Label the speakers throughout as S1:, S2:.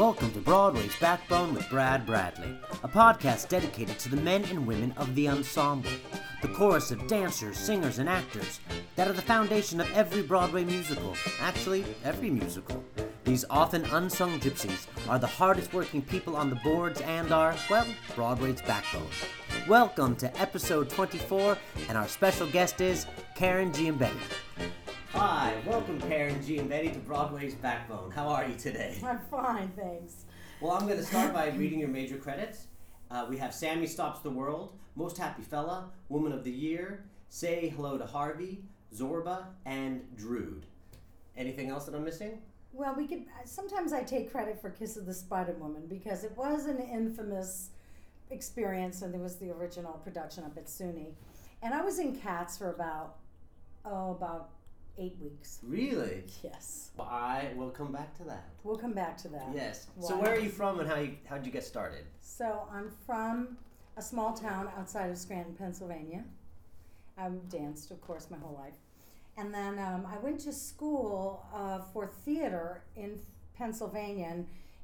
S1: Welcome to Broadway's Backbone with Brad Bradley, a podcast dedicated to the men and women of the ensemble, the chorus of dancers, singers, and actors that are the foundation of every Broadway musical, actually, every musical. These often unsung gypsies are the hardest working people on the boards and are, well, Broadway's backbone. Welcome to episode 24, and our special guest is Karen Giambetti. Hi, welcome Karen Giambetti to Broadway's Backbone. How are you today?
S2: I'm fine, thanks.
S1: Well, I'm going to start by reading your major credits. Uh, we have Sammy Stops the World, Most Happy Fella, Woman of the Year, Say Hello to Harvey, Zorba, and Drood. Anything else that I'm missing?
S2: Well, we could. Sometimes I take credit for Kiss of the Spider Woman because it was an infamous experience, and there was the original production up at SUNY, and I was in Cats for about oh about eight weeks.
S1: Really?
S2: Yes.
S1: Well, I will come back to that.
S2: We'll come back to that.
S1: Yes. So where are you from and how you, how'd you get started?
S2: So I'm from a small town outside of Scranton, Pennsylvania. I've danced, of course, my whole life. And then um, I went to school uh, for theater in Pennsylvania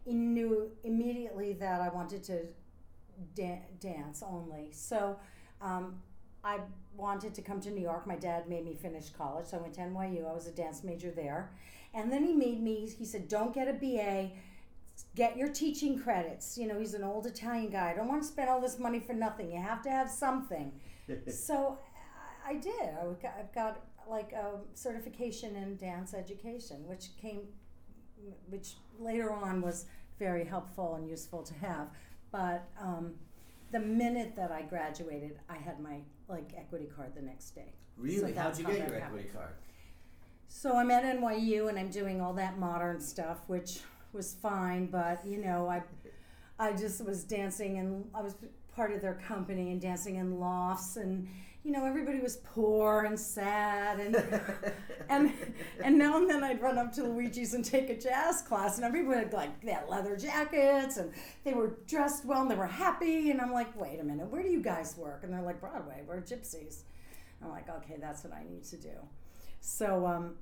S2: and knew immediately that I wanted to da- dance only. So um, I wanted to come to New York. My dad made me finish college, so I went to NYU. I was a dance major there. And then he made me, he said, don't get a BA, get your teaching credits. You know, he's an old Italian guy. I don't want to spend all this money for nothing. You have to have something. so I- did. I got, I've got like a certification in dance education, which came, which later on was very helpful and useful to have. But um, the minute that I graduated, I had my like equity card the next day.
S1: Really?
S2: So
S1: how'd you
S2: how
S1: get your
S2: happened.
S1: equity card?
S2: So I'm at NYU and I'm doing all that modern stuff, which was fine, but you know, I I just was dancing and I was part of their company and dancing in lofts and you know, everybody was poor and sad and and and now and then I'd run up to Luigi's and take a jazz class and everybody had like they had leather jackets and they were dressed well and they were happy and I'm like, wait a minute, where do you guys work? And they're like, Broadway, we're gypsies. I'm like, okay, that's what I need to do. So um,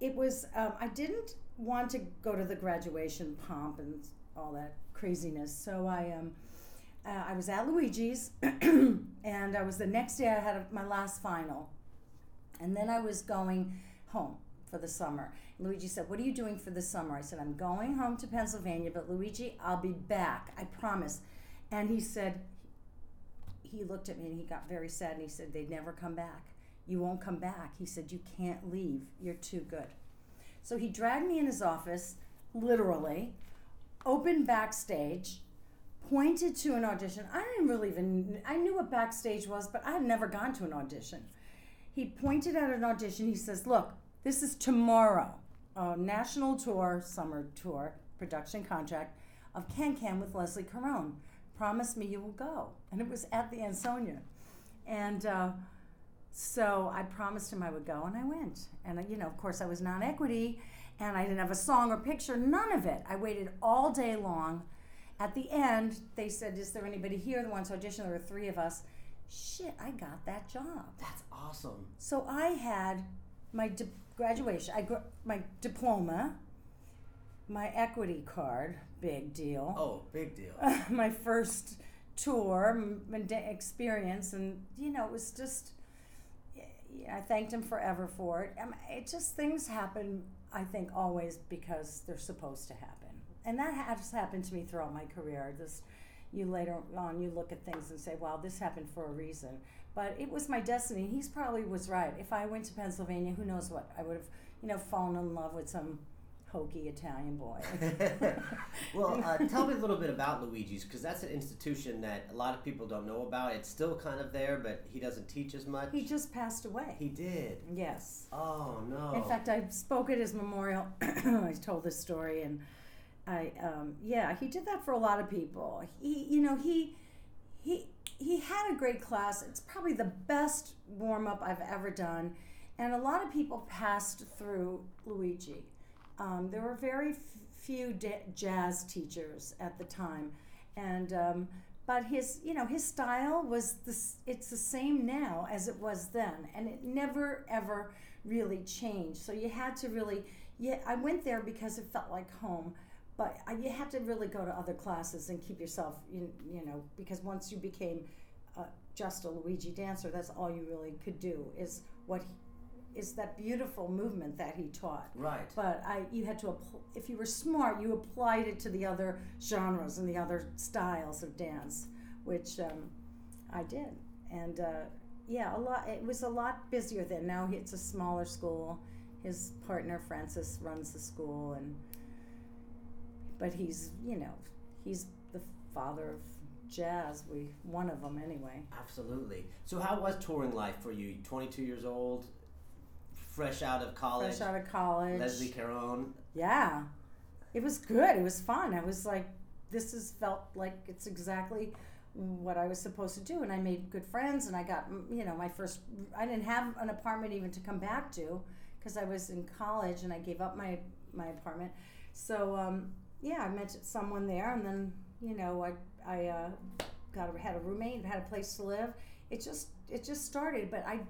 S2: it was. Um, I didn't want to go to the graduation pomp and all that craziness. So I um, uh, I was at Luigi's, and I was the next day. I had a, my last final, and then I was going home for the summer. Luigi said, "What are you doing for the summer?" I said, "I'm going home to Pennsylvania, but Luigi, I'll be back. I promise." And he said, he looked at me and he got very sad and he said, They'd never come back. You won't come back. He said, You can't leave. You're too good. So he dragged me in his office, literally, opened backstage, pointed to an audition. I didn't really even, I knew what backstage was, but I had never gone to an audition. He pointed at an audition. He says, Look, this is tomorrow, a national tour, summer tour, production contract of Can Can with Leslie Caron. Promise me you will go. And it was at the Ansonia. And uh, so I promised him I would go, and I went. And, you know, of course, I was non equity, and I didn't have a song or picture, none of it. I waited all day long. At the end, they said, Is there anybody here that wants to audition? There were three of us. Shit, I got that job.
S1: That's awesome.
S2: So I had my di- graduation, I gr- my diploma, my equity card, big deal.
S1: Oh, big deal.
S2: my first tour and experience, and you know, it was just. I thanked him forever for it. Um, it just things happen. I think always because they're supposed to happen, and that has happened to me throughout my career. This, you later on, you look at things and say, "Wow, this happened for a reason." But it was my destiny. He's probably was right. If I went to Pennsylvania, who knows what I would have, you know, fallen in love with some hokey Italian boy.
S1: well, uh, tell me a little bit about Luigi's because that's an institution that a lot of people don't know about. It's still kind of there, but he doesn't teach as much.
S2: he just passed away.
S1: He did.
S2: yes.
S1: Oh no.
S2: In fact, I spoke at his memorial. I told this story, and I, um, yeah, he did that for a lot of people. He, you know, he, he, he had a great class. It's probably the best warm up I've ever done, and a lot of people passed through Luigi. Um, there were very f- few jazz teachers at the time, and um, but his you know his style was this. It's the same now as it was then, and it never ever really changed. So you had to really yeah. I went there because it felt like home, but you had to really go to other classes and keep yourself, you, you know, because once you became uh, just a Luigi dancer, that's all you really could do is what he, is that beautiful movement that he taught.
S1: Right.
S2: But I, you had to, appl- if you were smart, you applied it to the other genres and the other styles of dance, which um, I did. And uh, yeah, a lot. It was a lot busier then. Now it's a smaller school. His partner Francis runs the school, and but he's you know he's the father of jazz. We one of them anyway.
S1: Absolutely. So, how was touring life for you? 22 years old, fresh out of college.
S2: Fresh out of college.
S1: Leslie Caron.
S2: Yeah, it was good. It was fun. I was like, this has felt like it's exactly what I was supposed to do, and I made good friends, and I got you know my first. I didn't have an apartment even to come back to because I was in college and I gave up my my apartment. So um, yeah, I met someone there, and then you know I I uh, got a, had a roommate, had a place to live. It just it just started, but I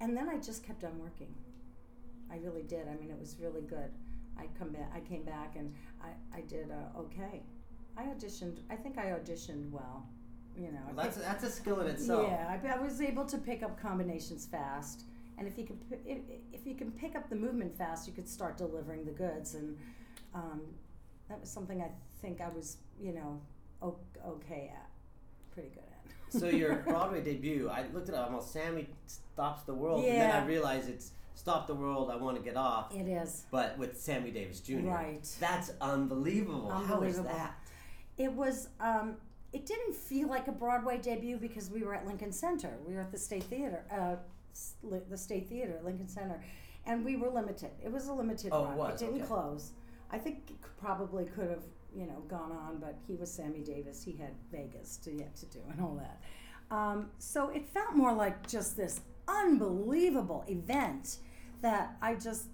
S2: and then I just kept on working. I really did. I mean, it was really good. I come back. I came back and I I did uh, okay. I auditioned. I think I auditioned well. You know,
S1: Well, that's
S2: picked-
S1: that's a skill in itself.
S2: yeah, I, I was able to pick up combinations fast, and if you can if, if you can pick up the movement fast, you could start delivering the goods, and um, that was something I think I was you know okay at, pretty good at.
S1: so your Broadway debut, I looked it up. Almost Sammy stops the world, and then I realized it's stop the world. I want to get off,
S2: it is
S1: but with Sammy Davis Jr.
S2: right.
S1: That's unbelievable. How is
S2: Unbelievable.
S1: that?
S2: It was. Um, it didn't feel like a Broadway debut because we were at Lincoln Center. We were at the State Theater, uh, the State Theater, Lincoln Center, and we were limited. It was a limited
S1: Oh, it
S2: run.
S1: was,
S2: didn't
S1: okay.
S2: close. I think c- probably could have, you know, gone on, but he was Sammy Davis. He had Vegas to yet to do and all that. Um, so it felt more like just this unbelievable event that I just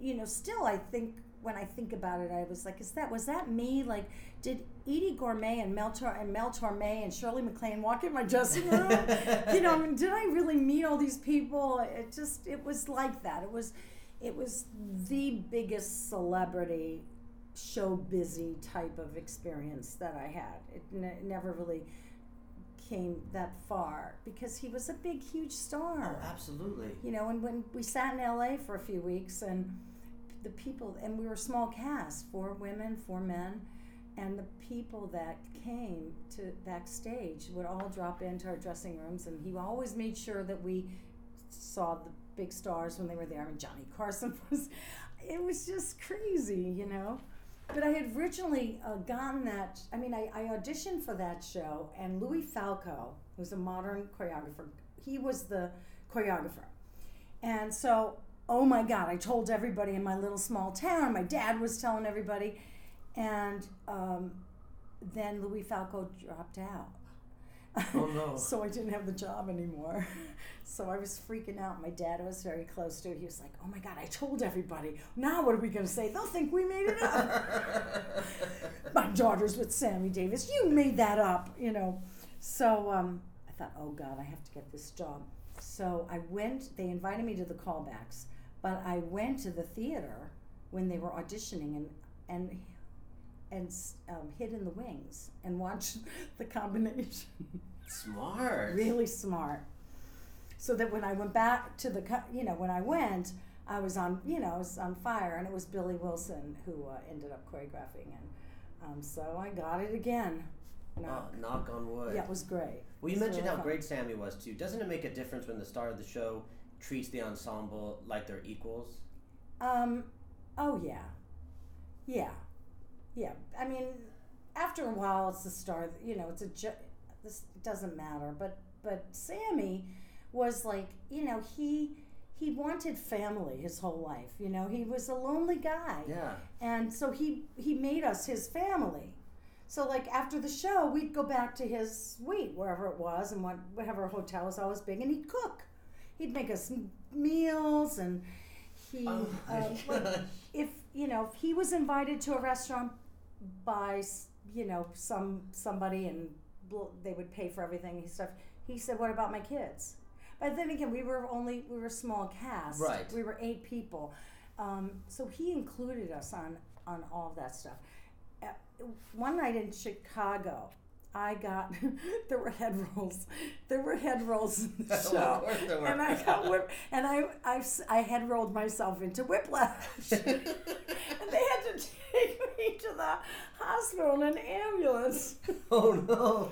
S2: you know, still I think when I think about it, I was like, is that was that me? Like, did Eydie Gorme and Mel Tor- and Mel Torme and Shirley MacLaine walk in my dressing room? you know, I mean, did I really meet all these people? It just it was like that. It was it was the biggest celebrity show busy type of experience that I had. It ne- never really came that far because he was a big huge star
S1: Oh, absolutely.
S2: you know, and when we sat in LA for a few weeks and the people, and we were a small cast, four women, four men, and the people that came to backstage would all drop into our dressing rooms, and he always made sure that we saw the big stars when they were there. I mean, Johnny Carson was, it was just crazy, you know. But I had originally uh, gotten that. I mean, I, I auditioned for that show, and Louis Falco, who's a modern choreographer, he was the choreographer. And so, oh my God, I told everybody in my little small town. My dad was telling everybody. And um, then Louis Falco dropped out.
S1: Oh, no.
S2: so I didn't have the job anymore. so I was freaking out. My dad was very close to it. He was like, oh my God, I told everybody. Now what are we going to say? They'll think we made it up. my daughter's with Sammy Davis. You made that up, you know. So um, I thought, oh God, I have to get this job. So I went, they invited me to the callbacks, but I went to the theater when they were auditioning and, and, and um, hid in the wings and watched the combination.
S1: Smart.
S2: really smart. So that when I went back to the, you know, when I went, I was on, you know, I was on fire, and it was Billy Wilson who uh, ended up choreographing, and um, so I got it again.
S1: Oh,
S2: Knock.
S1: knock on wood.
S2: Yeah, it was great.
S1: Well, you mentioned
S2: really
S1: how
S2: fun.
S1: great Sammy was too. Doesn't it make a difference when the star of the show treats the ensemble like they're equals?
S2: Um, oh yeah, yeah, yeah. I mean, after a while, it's the star. You know, it's a. Ju- this doesn't matter, but but Sammy was like, you know, he he wanted family his whole life. You know, he was a lonely guy,
S1: Yeah.
S2: and so he he made us his family. So like after the show, we'd go back to his suite wherever it was, and what whatever hotel was always big, and he'd cook. He'd make us meals, and he
S1: Oh
S2: um, like, if you know if he was invited to a restaurant by you know some somebody and they would pay for everything and stuff. He said what about my kids? But then again we were only we were a small cast.
S1: Right.
S2: we were eight people. Um, so he included us on on all of that stuff. One night in Chicago, I got there were head rolls. There were head rolls in the show,
S1: course there were.
S2: and I got whip, and I I I head rolled myself into whiplash, and they had to take me to the hospital in an ambulance
S1: Oh no.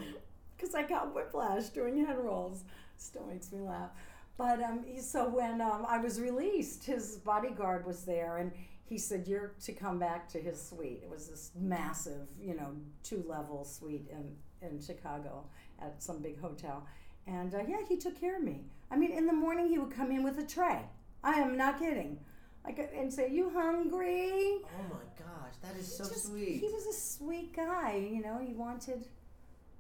S2: because I got whiplash doing head rolls. Still makes me laugh. But um, he- so when um, I was released, his bodyguard was there, and he said, "You're to come back to his suite." It was this massive, you know, two level suite in in Chicago at some big hotel, and uh, yeah, he took care of me. I mean, in the morning he would come in with a tray. I am not kidding. Like and say, "You hungry?"
S1: Oh my gosh, that is so
S2: Just-
S1: sweet.
S2: He was a sweet guy, you know. He wanted,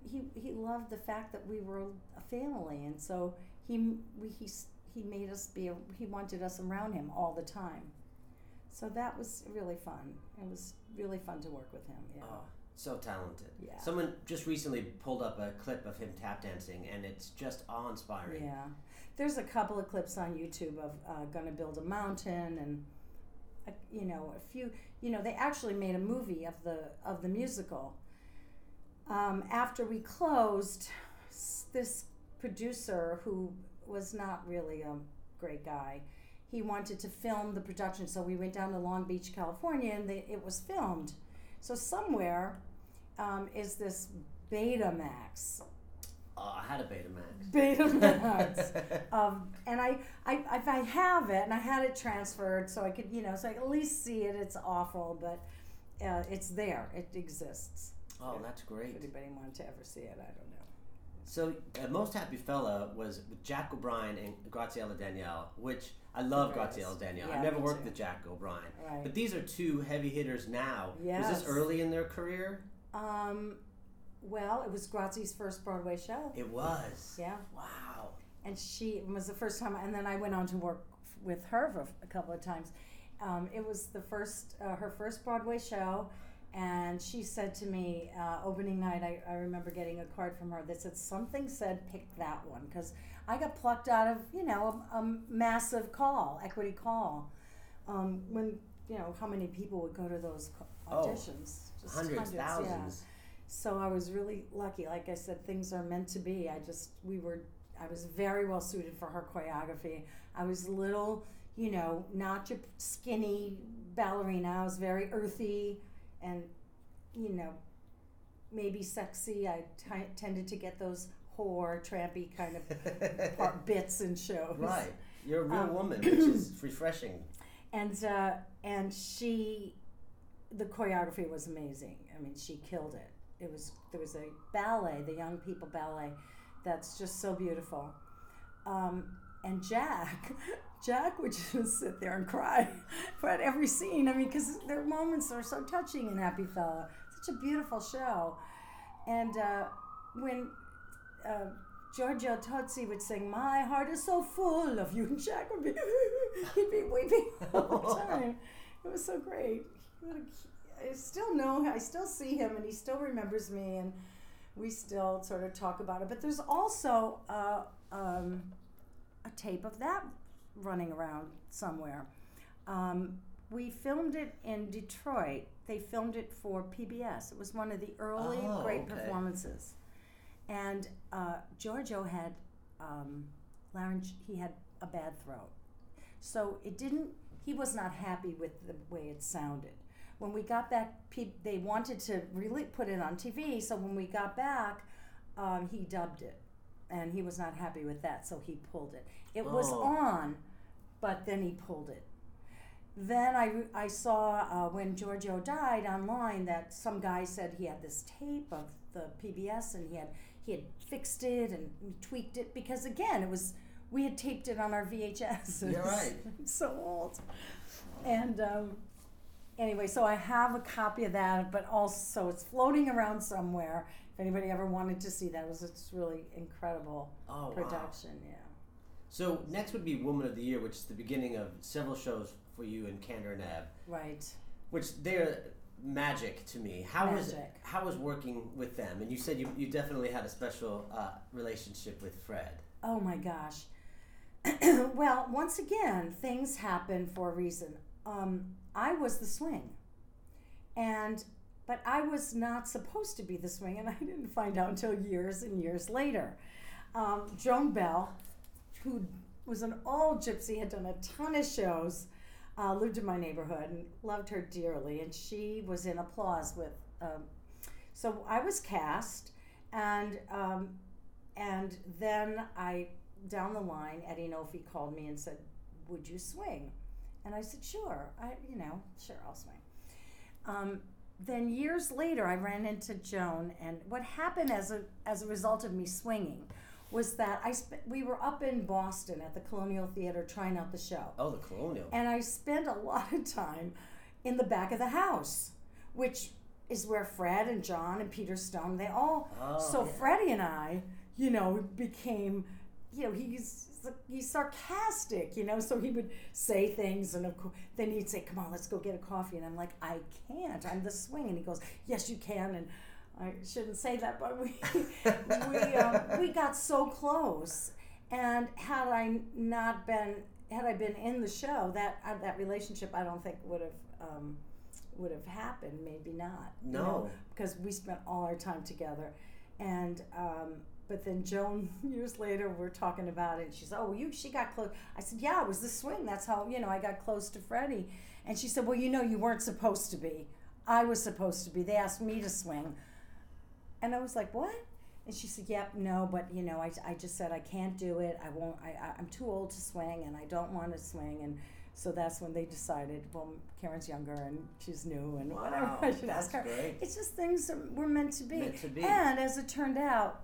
S2: he he loved the fact that we were a family, and so he we he he made us be. He wanted us around him all the time. So that was really fun. It was really fun to work with him. Yeah.
S1: Oh, so talented.
S2: Yeah.
S1: Someone just recently pulled up a clip of him tap dancing, and it's just awe-inspiring.
S2: Yeah, there's a couple of clips on YouTube of uh, "Gonna Build a Mountain" and you know a few. You know, they actually made a movie of the of the musical. Um, after we closed, this producer who was not really a great guy, he wanted to film the production, so we went down to Long Beach, California, and they, it was filmed. So somewhere um, is this Betamax
S1: Oh, I had a Betamax.
S2: Betamax. um, and I, I, if I have it, and I had it transferred, so I could, you know, so I could at least see it. It's awful, but uh, it's there. It exists.
S1: oh, that's great.
S2: If anybody wanted to ever see it, I don't know.
S1: So, uh, Most Happy Fella was with Jack O'Brien and Graciela Daniele, which I love
S2: Greatest.
S1: Graciela Daniele.
S2: Yeah,
S1: I've never worked
S2: too.
S1: with Jack O'Brien.
S2: Right.
S1: But these are two heavy hitters now. Was this early in their career?
S2: Um, well, it was Grazi's first Broadway show.
S1: It was.
S2: Yeah,
S1: Wow.
S2: and she was the first time, and then I went on to work with her for a couple of times. Um, it was the first uh, her first Broadway show, and she said to me uh, opening night. I, I remember getting a card from her that said something said pick that one because I got plucked out of you know a, a massive call, equity call, um, when you know how many people would go to those
S1: Oh,
S2: auditions. Just
S1: Hundreds,
S2: yeah. So I was really lucky. Like I said, things are meant to be. I just we were. I was very well suited for her choreography. I was little, you know, not your skinny ballerina. I was very earthy, and you know, maybe sexy. I t- tended to get those whore, trampy kind of bits in shows.
S1: Right. You're a real
S2: Um,
S1: woman, which is refreshing.
S2: and uh, and she, the choreography was amazing. I mean, she killed it. It was there was a ballet, the Young People Ballet, that's just so beautiful. Um, and Jack, Jack would just sit there and cry for at every scene. I mean, because their moments are so touching in Happy Fella. Such a beautiful show. And uh, when uh, Giorgio Tozzi would sing, "My heart is so full of you," and Jack would be, he'd be weeping all the time. It was so great. A- I still know, I still see him, and he still remembers me, and we still sort of talk about it. But there's also uh, um, a tape of that running around somewhere. Um, we filmed it in Detroit. They filmed it for PBS. It was one of the early
S1: Oh,
S2: great
S1: okay.
S2: performances. And uh, Giorgio had um, larynge. He had a bad throat, so it didn't. He was not happy with the way it sounded. When we got back, pe- they wanted to really put it on TV. So when we got back, um, he dubbed it, and he was not happy with that. So he pulled it. It was
S1: Oh.
S2: on, but then he pulled it. Then I, I saw uh, when Giorgio died online that some guy said he had this tape of the PBS and he had he had fixed it and tweaked it because again it was we had taped it on our VHS.
S1: You're right.
S2: So old. And um, anyway, so I have a copy of that, but also it's floating around somewhere. If anybody ever wanted to see that, it was it's really incredible
S1: Oh, wow.
S2: production. Yeah.
S1: So next would be Woman of the Year, which is the beginning of several shows for you and Kander and Ebb,
S2: Right.
S1: which they're magic to me. How was
S2: Magic.
S1: how was working with them? And you said you, you definitely had a special uh, relationship with Fred.
S2: Oh my gosh. well, once again, things happen for a reason. Um, I was the swing. And but I was not supposed to be the swing, and I didn't find out until years and years later. Um, Joan Bell, who was an old gypsy, had done a ton of shows, uh, lived in my neighborhood, and loved her dearly. And she was in applause with. Um, so I was cast, and um, and then I down the line, Eddie Nolfi called me and said, "Would you swing?" And I said, "Sure. I you know sure I'll swing." Um, then years later, I ran into Joan, and what happened as a as a result of me swinging was that I sp- we were up in Boston at the Colonial Theater trying out the show,
S1: Oh, the Colonial.
S2: and I spent a lot of time in the back of the house, which is where Fred and John and Peter Stone they all.
S1: Oh,
S2: so
S1: yeah.
S2: Freddie and I, you know, became, you know, he's he's sarcastic, you know, so he would say things, and of course, then he'd say, "Come on, let's go get a coffee," and I'm like, "I can't. I'm the swing," and he goes, "Yes, you can," and I shouldn't say that, but we we um, we got so close, and had I not been had I been in the show, that uh, that relationship I don't think would have um, would have happened. Maybe not. you know,
S1: No.
S2: because we spent all our time together, and. Um, but then Joan, years later, we're talking about it. And she's, oh, you, she got close. I said, yeah, it was the swing. That's how, you know, I got close to Freddie. And she said, well, you know, you weren't supposed to be. I was supposed to be. They asked me to swing. And I was like, what? And she said, yep, no, but, you know, I, I just said I can't do it. I won't, I, I, I'm too old to swing and I don't want to swing. And so that's when they decided, well, Karen's younger and she's new and whatever.
S1: Wow,
S2: I should ask her.
S1: great.
S2: It's just things that were meant to be.
S1: Meant to be.
S2: And as it turned out,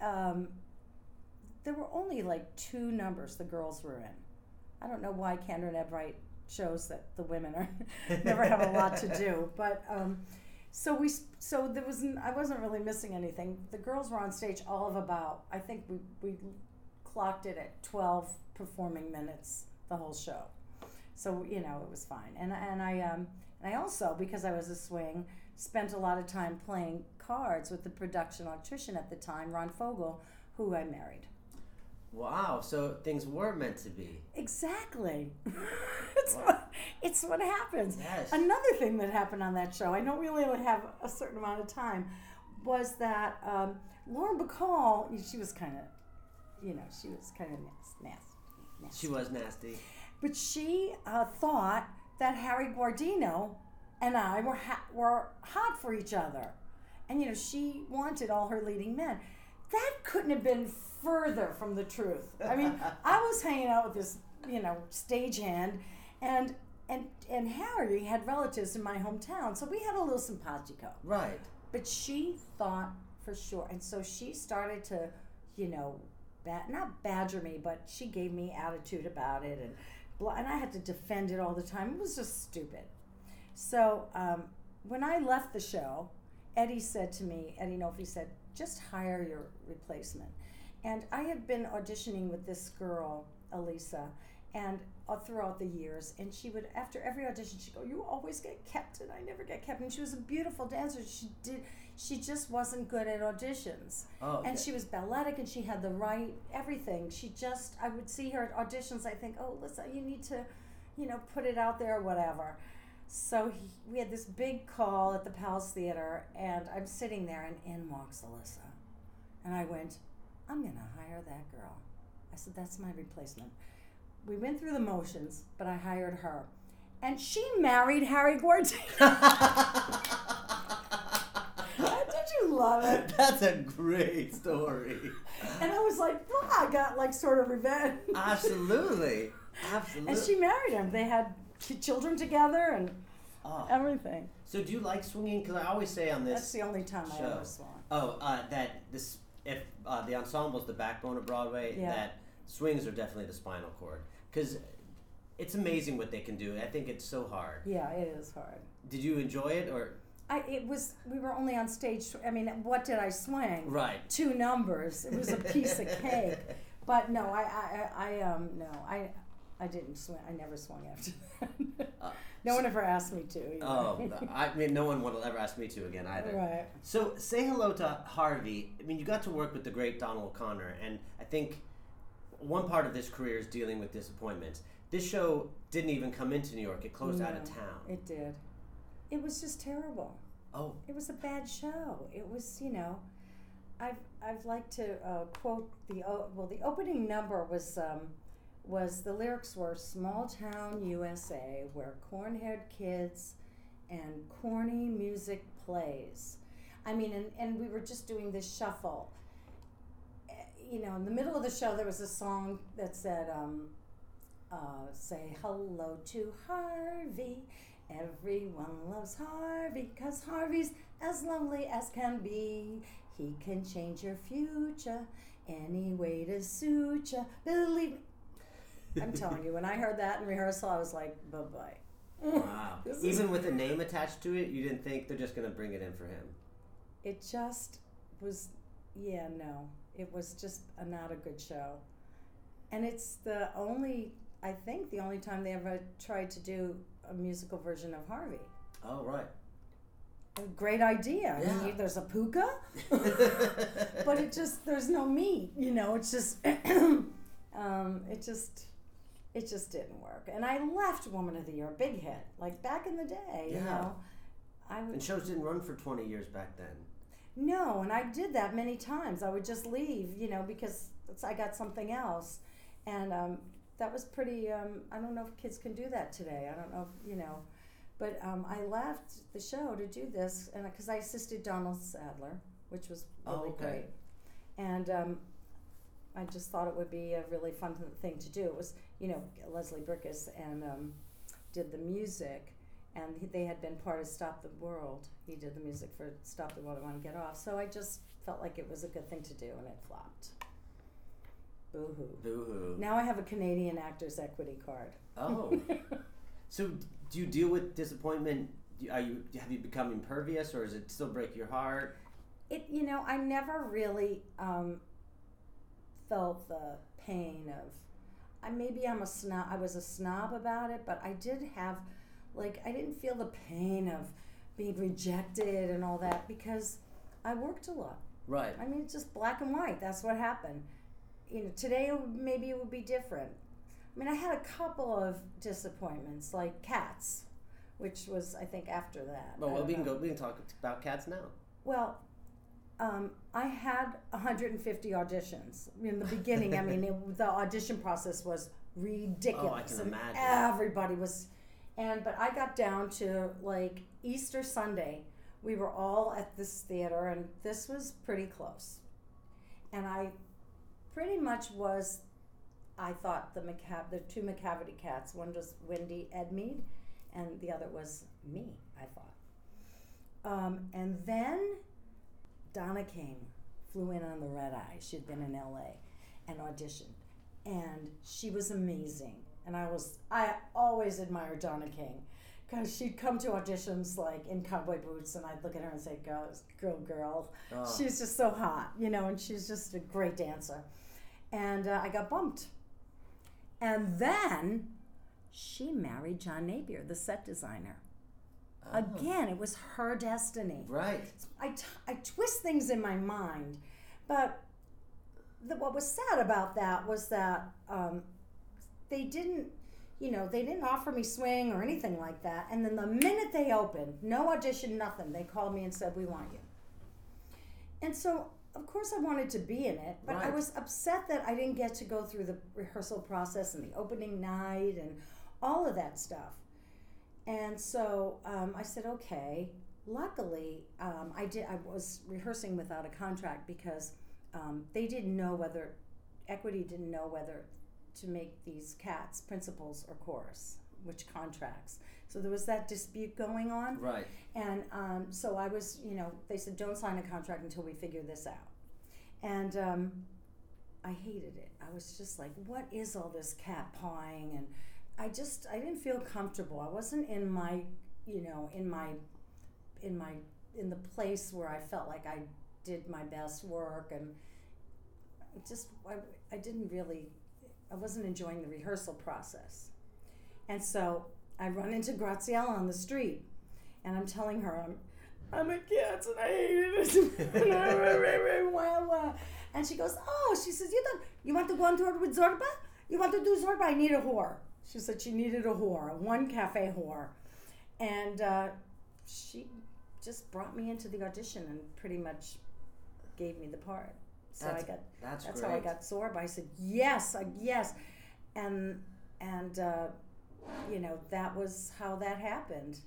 S2: um, there were only like two numbers the girls were in. I don't know why Kander and Ebb shows that the women are never have a lot to do, but um, so we so there was I wasn't really missing anything. The girls were on stage all of about I think we we clocked it at twelve performing minutes the whole show, so you know it was fine. And and I um and I also because I was a swing spent a lot of time playing cards with the production electrician at the time, Ron Fogel, who I married.
S1: Wow. So things were meant to be.
S2: Exactly. it's, what, it's what happens.
S1: Yes.
S2: Another thing that happened on that show, I don't really only have a certain amount of time, was that um, Lauren Bacall, she was kind of, you know, she was kind of nasty. nasty.
S1: She was nasty.
S2: But she uh, thought that Harry Guardino and I were ha- were hot for each other, and you know she wanted all her leading men. That couldn't have been further from the truth. I mean, I was hanging out with this you know stagehand, and and and Harry had relatives in my hometown, so we had a little simpatico.
S1: Right.
S2: But she thought for sure, and so she started to, you know, ba- not badger me, but she gave me attitude about it, and and I had to defend it all the time. It was just stupid. So um, when I left the show, Eddie said to me, Eddie Nolfi said, just hire your replacement. And I had been auditioning with this girl, Elisa, and uh, throughout the years, and she would, after every audition, she'd go, "You always get kept, and I never get kept." And she was a beautiful dancer. She did, she just wasn't good at auditions,
S1: Oh.
S2: and she was balletic, and she had the right everything. She just, I would see her at auditions. I think, "Oh, Lisa, you need to, you know, put it out there, or whatever." So he, we had this big call at the Palace Theater, and I'm sitting there, and in walks Alyssa. And I went, I'm going to hire that girl. I said, That's my replacement. We went through the motions, but I hired her. And she married Harry Guardino. Did you love it?
S1: That's a great story.
S2: And I was like, "Wow, I got like sort of revenge.
S1: Absolutely. Absolutely.
S2: And she married him. They had children together and
S1: Oh.
S2: everything.
S1: So do you like swinging? Because I always say on this
S2: That's the only time I
S1: show.
S2: ever swung.
S1: Oh, uh, that this if uh, the ensemble's the backbone of Broadway,
S2: Yeah.
S1: that swings are definitely the spinal cord. Because it's amazing what they can do. I think it's so hard.
S2: Yeah, it is hard.
S1: Did you enjoy it or
S2: I it was we were only on stage. I mean, what did I swing?
S1: right?
S2: Two numbers. It was a piece of cake. But no, I I, I I, um no I I didn't swing. I never swung after that.
S1: Uh,
S2: no one ever asked me to. Either.
S1: Oh, I mean, no one will ever ask me to again either.
S2: right.
S1: So say hello to Harvey. I mean, you got to work with the great Donald O'Connor, and I think one part of this career is dealing with disappointments. This show didn't even come into New York; it closed out of town.
S2: It did. It was just terrible.
S1: Oh,
S2: It was a bad show. It was, you know, I've I've liked to uh, quote the well the opening number was um, was the lyrics were small town USA where corn-haired kids and corny music plays. I mean, and, and we were just doing this shuffle. Eh, You know, in the middle of the show, there was a song that said, um, uh, "Say hello to Harvey." Everyone loves Harvey because Harvey's as lovely as can be. He can change your future any way to suit you. Believe. I'm telling you, when I heard that in rehearsal, I was like, bye bye.
S1: wow. Even with a name attached to it, you didn't think they're just going to bring it in for him.
S2: It just was, yeah, no. It was just a, not a good show. And it's the only, I think, the only time they ever tried to do a musical version of Harvey.
S1: Oh, right.
S2: A great idea. I mean,
S1: Yeah.
S2: there's a pooka, but it just, there's no meat, you know, it's just, um, it just, it just didn't work. And I left Woman of the Year, big hit, like back in the day, you
S1: Yeah.
S2: know. I would,
S1: and shows didn't run for 20 years back then.
S2: No, and I did that many times. I would just leave, you know, because I got something else, and um, that was pretty. Um, I don't know if kids can do that today. I don't know if you know, but um, I left the show to do this, and because I assisted Donald Saddler, which was
S1: Oh,
S2: really
S1: okay.
S2: great, and um, I just thought it would be a really fun thing to do. It was, you know, Leslie Bricusse and um, did the music and he, they had been part of Stop the World. He did the music for Stop the World. I Want to Get Off. So I just felt like it was a good thing to do, and it flopped. Boo hoo.
S1: Boo hoo.
S2: Now I have a Canadian Actors Equity card.
S1: Oh. so, do you deal with disappointment? Are you have you become impervious, or does it still break your heart?
S2: it you know I never really um, felt the pain of. I maybe I'm a snob. I was a snob about it, but I did have, like, I didn't feel the pain of being rejected and all that because I worked a lot.
S1: Right.
S2: I mean, it's just black and white. That's what happened. You know, today maybe it would be different. I mean, I had a couple of disappointments, like Cats, which was I think after that.
S1: Well, well, we can go. We can talk about cats now.
S2: Well, um, I had 150 auditions in the beginning. I mean, it, the audition process was ridiculous.
S1: Oh, I can
S2: and
S1: imagine.
S2: Everybody was, and but I got down to like Easter Sunday. We were all at this theater, and this was pretty close. And I pretty much was. I thought the McCav- the two Macavity cats. One was Wendy Edmead, and the other was me. I thought. Um, and then Donna came, flew in on the red eye. She'd been in LA and auditioned. And she was amazing. And I was, I always admired Donna King because she'd come to auditions like in cowboy boots and I'd look at her and say, girl, girl, girl.
S1: Oh.
S2: She's just so hot, you know, and she's just a great dancer. And uh, I got bumped. And then she married John Napier, the set designer.
S1: Oh.
S2: Again, it was her destiny.
S1: Right.
S2: I, t- I twist things in my mind, but the, what was sad about that was that um, they didn't, you know, they didn't offer me swing or anything like that. And then the minute they opened, no audition, nothing, they called me and said, "We want you." And so, of course, I wanted to be in it, but I was upset that I didn't get to go through the rehearsal process and the opening night and all of that stuff. And so um, I said, okay. Luckily, um, I did. I was rehearsing without a contract because um, they didn't know whether equity didn't know whether to make these cats principals or chorus, which contracts. So there was that dispute going on.
S1: Right.
S2: And um, so I was, you know, they said, don't sign a contract until we figure this out. And um, I hated it. I was just like, what is all this cat pawing? And I just, I didn't feel comfortable. I wasn't in my, you know, in my, in my, in the place where I felt like I did my best work. And just, I, I didn't really, I wasn't enjoying the rehearsal process. And so I run into Graciela on the street and I'm telling her I'm I'm a cat and I hate it. And she goes, Oh, she says, You don't you want to go on tour with Zorba? You want to do Zorba? I need a whore. She said she needed a whore, one cafe whore. And uh, she just brought me into the audition and pretty much gave me the part. So
S1: That's-
S2: I got
S1: That's,
S2: that's how I got Zorba. I said yes, yes, and and uh, you know that was how that happened.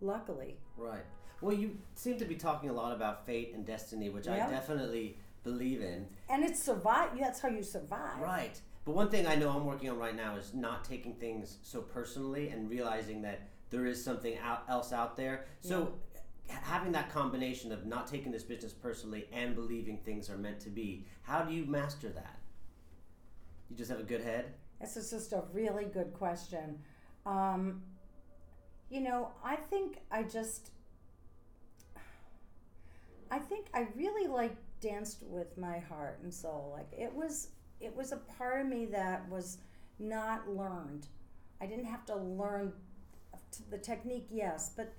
S2: Luckily,
S1: Right. Well, you seem to be talking a lot about fate and destiny, which I definitely believe in.
S2: and it's survive. That's how you survive.
S1: Right. But one thing I know I'm working on right now is not taking things so personally and realizing that there is something out, else out there. So h- having that combination of not taking this business personally and believing things are meant to be, how do you master that? You just have a good head?
S2: This is just a really good question. Um, you know, I think I just, I think I really like danced with my heart and soul. Like it was, it was a part of me that was not learned. I didn't have to learn the technique, yes, but,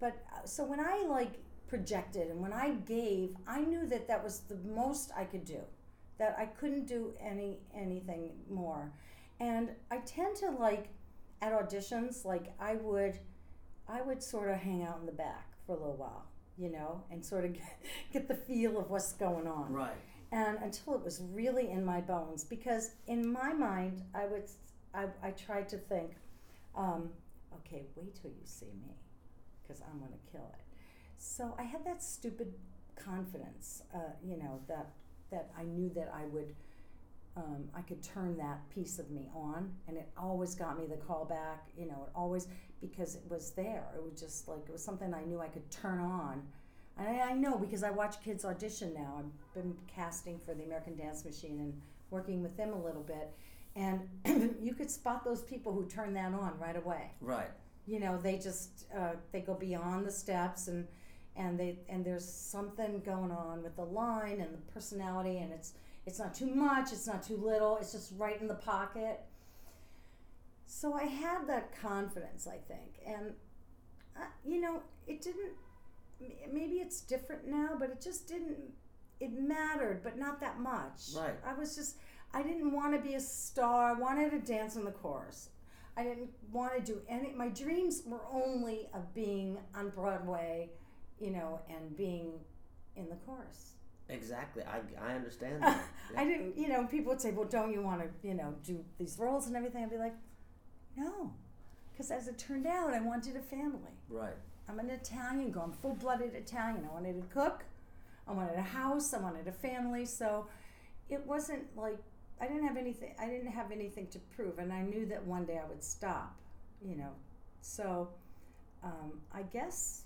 S2: but uh, so when I like projected and when I gave, I knew that that was the most I could do. That I couldn't do any anything more and i tend to like at auditions like i would i would sort of hang out in the back for a little while you know and sort of get, get the feel of what's going on
S1: Right.
S2: And until it was really in my bones because in my mind i would i, I tried to think um, okay wait till you see me because i'm going to kill it so i had that stupid confidence uh, you know that that i knew that i would um, I could turn that piece of me on, and it always got me the call back. You know, it always because it was there. It was just like it was something I knew I could turn on, and I, I know because I watch kids audition now. I've been casting for the American Dance Machine and working with them a little bit, and you could spot those people who turn that on right away
S1: Right.
S2: you know they just uh, they go beyond the steps and and they and there's something going on with the line and the personality and it's it's not too much it's not too little it's just right in the pocket so i had that confidence i think and uh, you know it didn't maybe it's different now but it just didn't it mattered but not that much
S1: Right.
S2: i was just i didn't want to be a star i wanted to dance in the chorus I didn't want to do any. My dreams were only of being on Broadway, you know, and being in the chorus.
S1: Exactly. I, I understand that. Yeah.
S2: I didn't, you know. People would say, "Well, don't you want to, you know, do these roles and everything?" I'd be like, "No," because as it turned out, I wanted a family.
S1: Right.
S2: I'm an Italian girl. I'm full-blooded Italian. I wanted to cook. I wanted a house. I wanted a family. So it wasn't like I didn't have anything. I didn't have anything to prove, and I knew that one day I would stop. You know, so um, I guess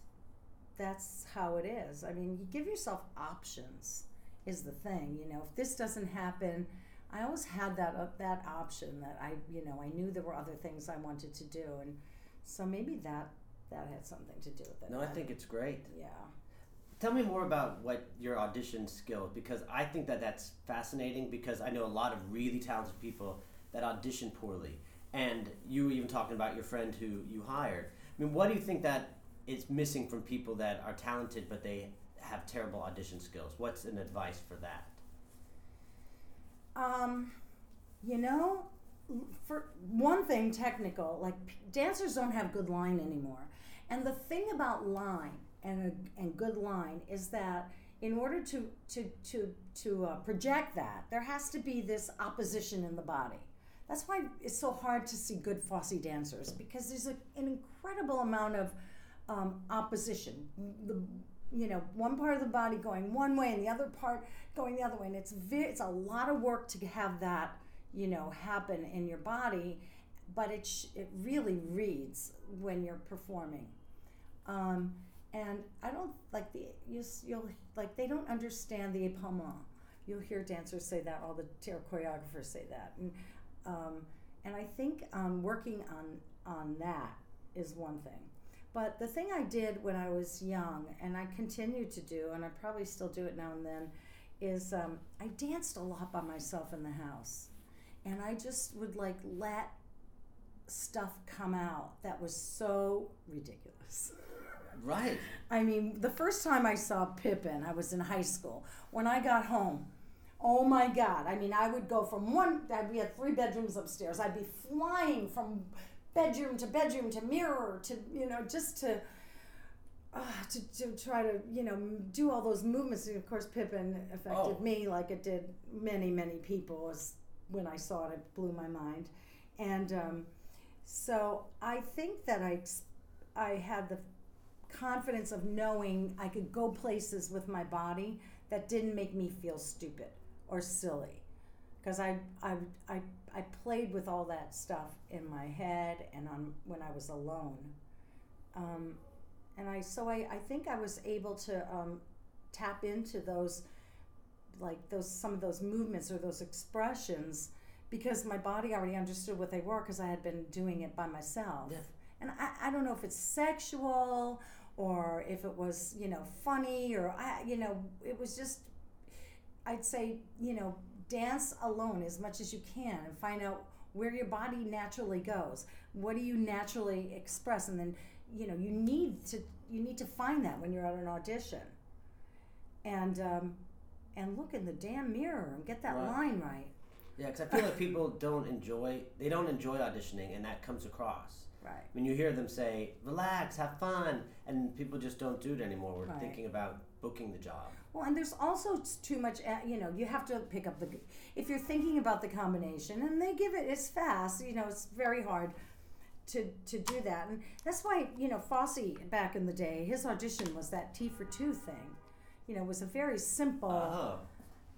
S2: that's how it is. I mean, you give yourself options is the thing. You know, if this doesn't happen, I always had that uh, that option that I you know I knew there were other things I wanted to do, and so maybe that that had something to do with it.
S1: No, I think it's great.
S2: yeah.
S1: Tell me more about what your audition skills because I think that that's fascinating because I know a lot of really talented people that audition poorly. And you were even talking about your friend who you hired. I mean, what do you think that is missing from people that are talented but they have terrible audition skills? What's an advice for that?
S2: Um, you know, for one thing, technical, like p- dancers don't have good line anymore. And the thing about line and a, and good line is that in order to to to to uh, project that, there has to be this opposition in the body. That's why it's so hard to see good Fosse dancers because there's a, an incredible amount of um, opposition. The you know one part of the body going one way and the other part going the other way, and it's it's a lot of work to have that you know happen in your body, but it sh- it really reads when you're performing. Um, and I don't like the you, you'll like they don't understand the epaulement. You'll hear dancers say that, all the choreographers say that, and um, and I think um, working on on that is one thing. But the thing I did when I was young, and I continue to do, and I probably still do it now and then, is um, I danced a lot by myself in the house, and I just would like let stuff come out that was so ridiculous.
S1: Right.
S2: I mean, the first time I saw Pippin, I was in high school. When I got home, oh my God! I mean, I would go from one. That we had three bedrooms upstairs. I'd be flying from bedroom to bedroom to mirror to you know just to uh, to, to try to you know do all those movements. And of course, Pippin affected
S1: Oh.
S2: me like it did many many people. As when I saw it, it blew my mind. And um, so I think that I I had the confidence of knowing I could go places with my body that didn't make me feel stupid or silly because I, I, I, I played with all that stuff in my head and on when I was alone. Um, and I so I, I think I was able to um, tap into those like those some of those movements or those expressions because my body already understood what they were because I had been doing it by myself.
S1: Yeah.
S2: And I, I don't know if it's sexual or if it was, you know, funny or I you know, it was just I'd say, you know, dance alone as much as you can and find out where your body naturally goes. What do you naturally express? And then, you know, you need to you need to find that when you're at an audition. And um, and look in the damn mirror and get that
S1: Right.
S2: line right.
S1: Yeah, because I feel like people don't enjoy they don't enjoy auditioning, and that comes across
S2: Right.
S1: when you hear them say "relax, have fun," and people just don't do it anymore. We're
S2: Right.
S1: thinking about booking the job.
S2: Well, and there's also too much, uh, you know, you have to pick up the, if you're thinking about the combination and they give it, it's fast, you know, it's very hard to, to do that. And that's why, you know, Fosse back in the day, his audition was that Tea for Two thing. You know, it was a very simple,
S1: Oh,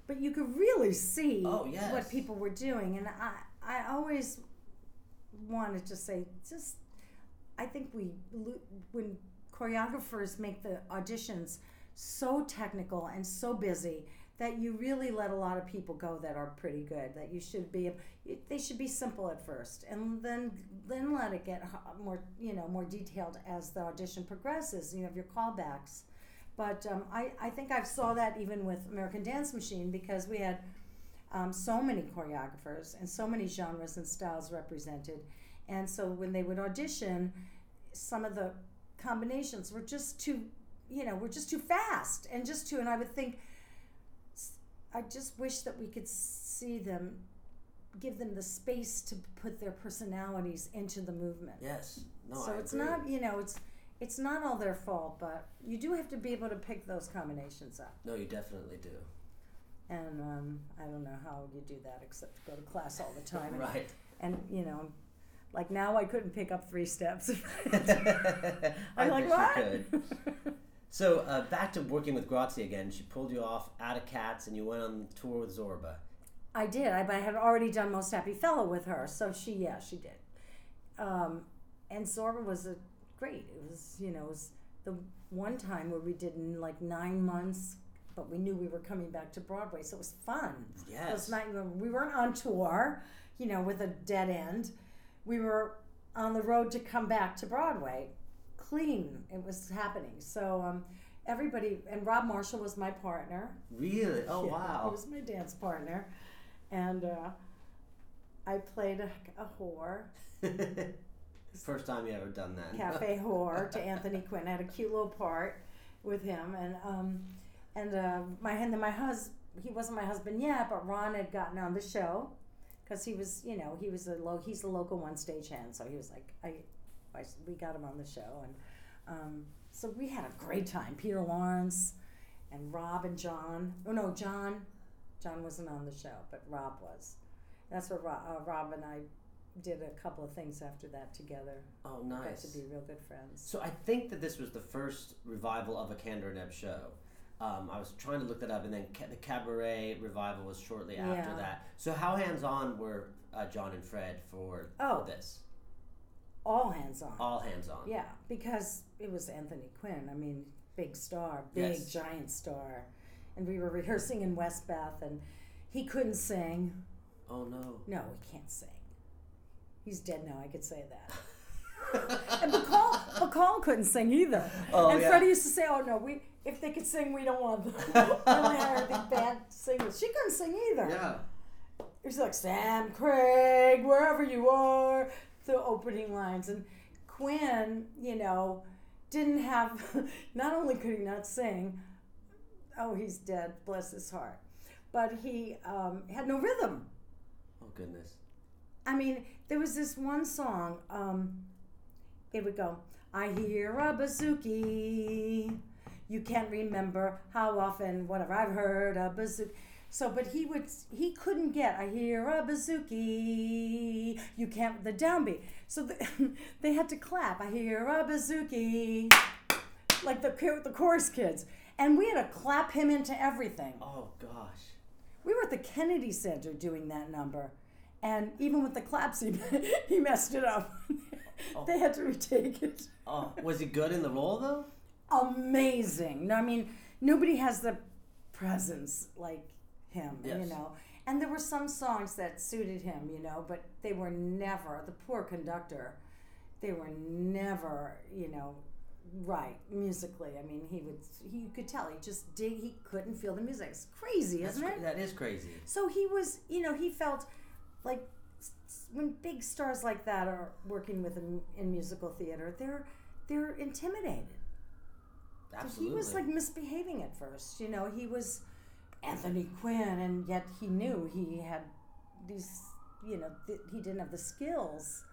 S2: but you could really see
S1: Oh, yes.
S2: what people were doing. And I, I always wanted to say, just, I think we, when choreographers make the auditions so technical and so busy that you really let a lot of people go that are pretty good that you should be they should be simple at first and then then let it get more you know more detailed as the audition progresses and you have your callbacks but um, I, I think I saw that even with American Dance Machine because we had um, so many choreographers and so many genres and styles represented. And so when they would audition, some of the combinations were just too, you know, were just too fast and just too. And I would think, I just wish that we could see them, give them the space to put their personalities into the movement.
S1: yes. No,
S2: so
S1: I
S2: it's
S1: agree.
S2: not, you know, it's it's not all their fault, but you do have to be able to pick those combinations up.
S1: No, you definitely do.
S2: And um, I don't know how you do that except to go to class all the time. And,
S1: Right.
S2: and you know, like now I couldn't pick up three steps.
S1: I
S2: I'm like, what?
S1: So uh, back to working with Grazie again. She pulled you off out of Cats, and you went on tour with Zorba.
S2: I did. I, but I had already done Most Happy Fella with her, so she, yeah, she did. Um, and Zorba was a great. It was, you know, it was the one time where we did in like nine months, but we knew we were coming back to Broadway, so it was fun. It
S1: Yes.
S2: was not, we weren't on tour, you know, with a dead end. We were on the road to come back to Broadway. Clean, it was happening. So um, everybody, and Rob Marshall was my partner.
S1: Really? Oh
S2: Yeah, He was my dance partner. And uh, I played a, a whore,
S1: First time you ever done that.
S2: cafe whore, to Anthony Quinn. I had a cute little part with him. And um, and uh, my and then my husband, he wasn't my husband yet, but Ron had gotten on the show because he was, you know, he was a low, he's a local one stagehand. So he was like, I, I, we got him on the show. And um, so we had a great time. Peter Lawrence and Rob and John. Oh no, John. John wasn't on the show, but Rob was. That's what Rob, uh, Rob and I did a couple of things after that together.
S1: Oh nice.
S2: Got to be real good friends.
S1: So I think that this was the first revival of a Kander and Ebb show. Um, I was trying to look that up, and then ca- the Cabaret revival was shortly after
S2: Yeah.
S1: that. So how hands-on were uh, John and Fred for,
S2: Oh.
S1: this?
S2: All hands on.
S1: All hands-on.
S2: Yeah, because it was Anthony Quinn. I mean, big star, big
S1: Yes.
S2: giant star. And we were rehearsing in West Bath, and he couldn't sing.
S1: Oh no.
S2: No, he can't sing. He's dead now. I could say that. and Bacall, Bacall couldn't sing either.
S1: Oh,
S2: and
S1: yeah.
S2: Freddie used to say, "Oh no, we if they could sing, we don't want them. we only the bad singers." She couldn't sing either.
S1: Yeah.
S2: He's like Sam Craig, wherever you are, the opening lines. And Quinn, you know, didn't have. Not only could he not sing, oh, he's dead, bless his heart, but he um, had no rhythm.
S1: Oh goodness.
S2: I mean, there was this one song. Um, it would go, I hear a bazooki. You can't remember how often, whatever. I've heard a bazooki. So, but he would, he couldn't get, I hear a bazooki. You can't, the downbeat. So the, they had to clap. I hear a bazooki. Like the, the chorus kids. And we had to clap him into everything.
S1: Oh gosh.
S2: We were at the Kennedy Center doing that number. And even with the claps, he, he messed it up.
S1: Oh.
S2: They had to retake it.
S1: Oh, was he good in the role though?
S2: Amazing. No, I mean, nobody has the presence like him,
S1: yes.
S2: you know. And there were some songs that suited him, you know, but they were never, the poor conductor, they were never, you know, right musically. I mean, he would, he, you could tell, he just did, he couldn't feel the music. It's crazy,
S1: That's
S2: isn't
S1: cra-
S2: it?
S1: that is crazy.
S2: So he was, you know, he felt like when big stars like that are working with him in musical theater, they're they're intimidated. So
S1: Absolutely.
S2: he was like misbehaving at first, you know. He was Anthony Quinn, and yet he knew he had these, you know, th- he didn't have the skills.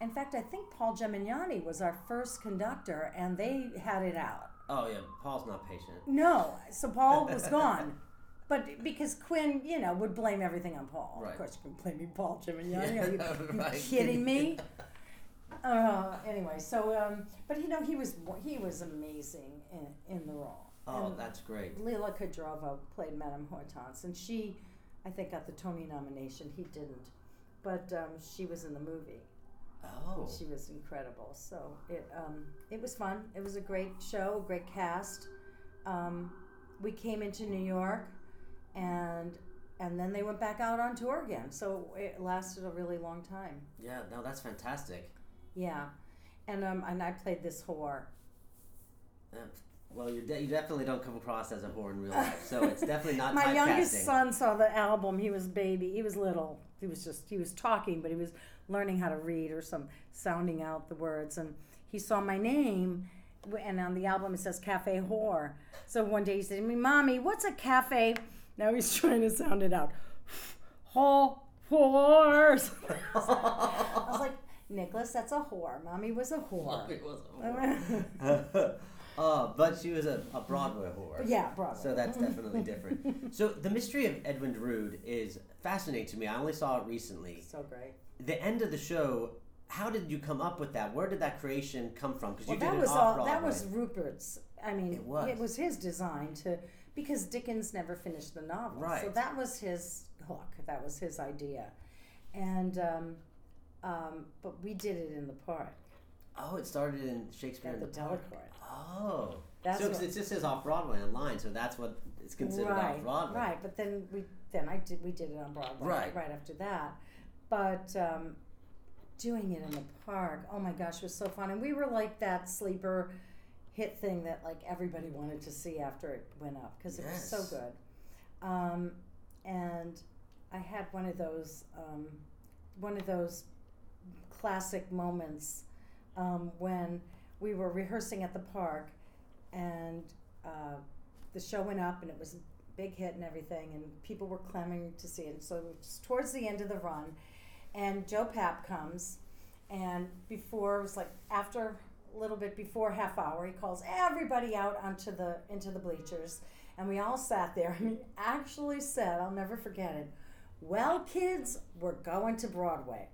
S2: In fact, I think Paul Gemignani was our first conductor, and they had it out.
S1: oh yeah, Paul's not patient.
S2: No, so Paul was gone. But because Quinn, you know, would blame everything on Paul.
S1: Right.
S2: Of course, you can blame me, Paul Gemignani. Are you, you
S1: Right.
S2: kidding me? Uh, anyway, so um, but you know, he was he was amazing in, in the role.
S1: Oh,
S2: And
S1: that's great.
S2: Lila Kedrova played Madame Hortense, and she, I think, got the Tony nomination. He didn't, but um, she was in the movie.
S1: Oh.
S2: She was incredible. So it um, it was fun. It was a great show, a great cast. Um, we came into New York, and and then they went back out on tour again. So it lasted a really long time.
S1: Yeah, no, that's fantastic.
S2: Yeah, and um, and I played this whore.
S1: Uh, well, you de- you definitely don't come across as a whore in real life, so it's definitely not
S2: My youngest son saw the album. He was baby. He was little. He was just he was talking, but he was learning how to read or some sounding out the words. And he saw my name, and on the album it says Cafe Whore. So one day he said to me, "Mommy, what's a cafe?" Now he's trying to sound it out. Whore, whores. I was like, Nicholas, that's a whore. Mommy was a whore.
S1: It was a whore. Oh, but she was a, a Broadway whore.
S2: yeah, Broadway.
S1: So that's definitely different. so the mystery of Edwin Drood is fascinating to me. I only saw it recently.
S2: so great.
S1: The end of the show. How did you come up with that? Where did that creation come from? Because
S2: Well,
S1: you did
S2: that
S1: it
S2: was
S1: off
S2: all.
S1: Broadway.
S2: That was Rupert's. I mean,
S1: It was.
S2: it was his design to because Dickens never finished the novel,
S1: Right.
S2: so that was his hook. That was his idea, and um, um, but we did it in the park
S1: Oh, it started in Shakespeare
S2: at
S1: in
S2: the
S1: the Park. Oh,
S2: That's
S1: so
S2: what-
S1: it just says off Broadway online, so that's what it's considered
S2: right,
S1: off Broadway.
S2: right. But then we then I did we did it on Broadway
S1: Right.
S2: right after that, but. Um, Doing it in the park, oh my gosh, it was so fun, and we were like that sleeper hit thing that like everybody wanted to see after it went up because it was so good. Um, and I had one of those um, one of those classic moments um, when we were rehearsing at the park, and uh, the show went up, and it was a big hit and everything, and people were clamoring to see it. So it was towards the end of the run, and Joe Papp comes, and before it was like after a little bit before half hour, he calls everybody out onto the into the bleachers, and we all sat there. And he actually said, "I'll never forget it." Well, kids, we're going to Broadway.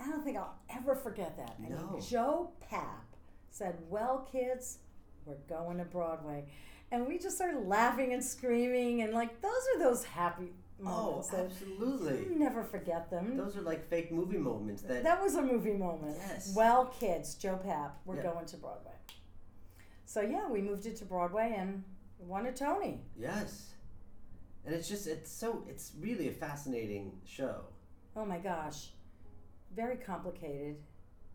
S2: I don't think I'll ever forget that. And
S1: No.
S2: Joe Papp said, Well, kids, we're going to Broadway. And we just started laughing and screaming, and like, those are those happy
S1: Oh,
S2: moments. that
S1: absolutely.
S2: you never forget them.
S1: Those are like fake movie moments that.
S2: that was a movie moment.
S1: Yes.
S2: Well, kids, Joe Papp, we're
S1: Yeah.
S2: going to Broadway. So, yeah, we moved it to Broadway and won a Tony.
S1: yes. And it's just it's so it's really a fascinating show.
S2: Oh my gosh. Very complicated.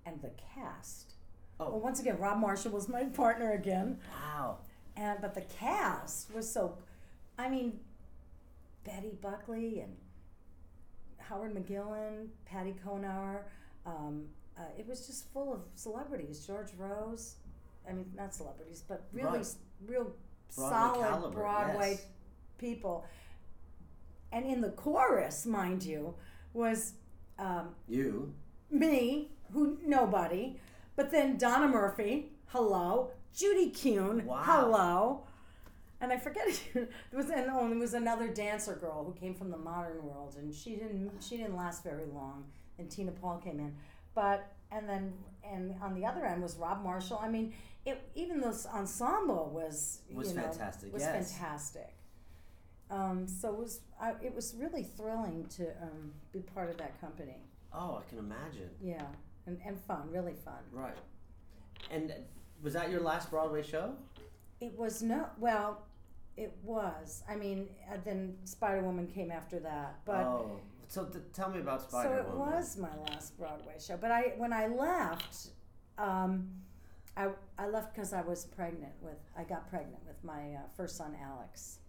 S2: And the cast.
S1: Oh.
S2: Well, once again, Rob Marshall was my partner again.
S1: Wow.
S2: And but the cast was so I mean Betty Buckley and Howard McGillin, Patti Cohenour, um, uh, it was just full of celebrities. George Rose, I mean not celebrities, but really
S1: Right.
S2: real
S1: Broadway
S2: solid
S1: caliber,
S2: Broadway
S1: yes.
S2: people. And in the chorus, mind you, was um,
S1: You.
S2: me, who nobody, But then Donna Murphy, hello. Judy Kuhn,
S1: Wow.
S2: hello. And I forget it was and oh, there was another dancer girl who came from the modern world, and she didn't she didn't last very long. And Tina Paul came in, but and then and on the other end was Rob Marshall. I mean, it even this ensemble was
S1: Was
S2: you know,
S1: fantastic,
S2: Was
S1: yes.
S2: fantastic. Um, so it was I, it was really thrilling to um, be part of that company.
S1: Oh, I can imagine.
S2: Yeah, and, and fun, really fun.
S1: Right. And was that your last Broadway show?
S2: It was no well, it was. I mean, uh, then Spider Woman came after that, but
S1: oh, so th- tell me about Spider Woman.
S2: so it was my last Broadway show. But I when I left, um, I I left because I was pregnant with I got pregnant with my uh, first son Alex,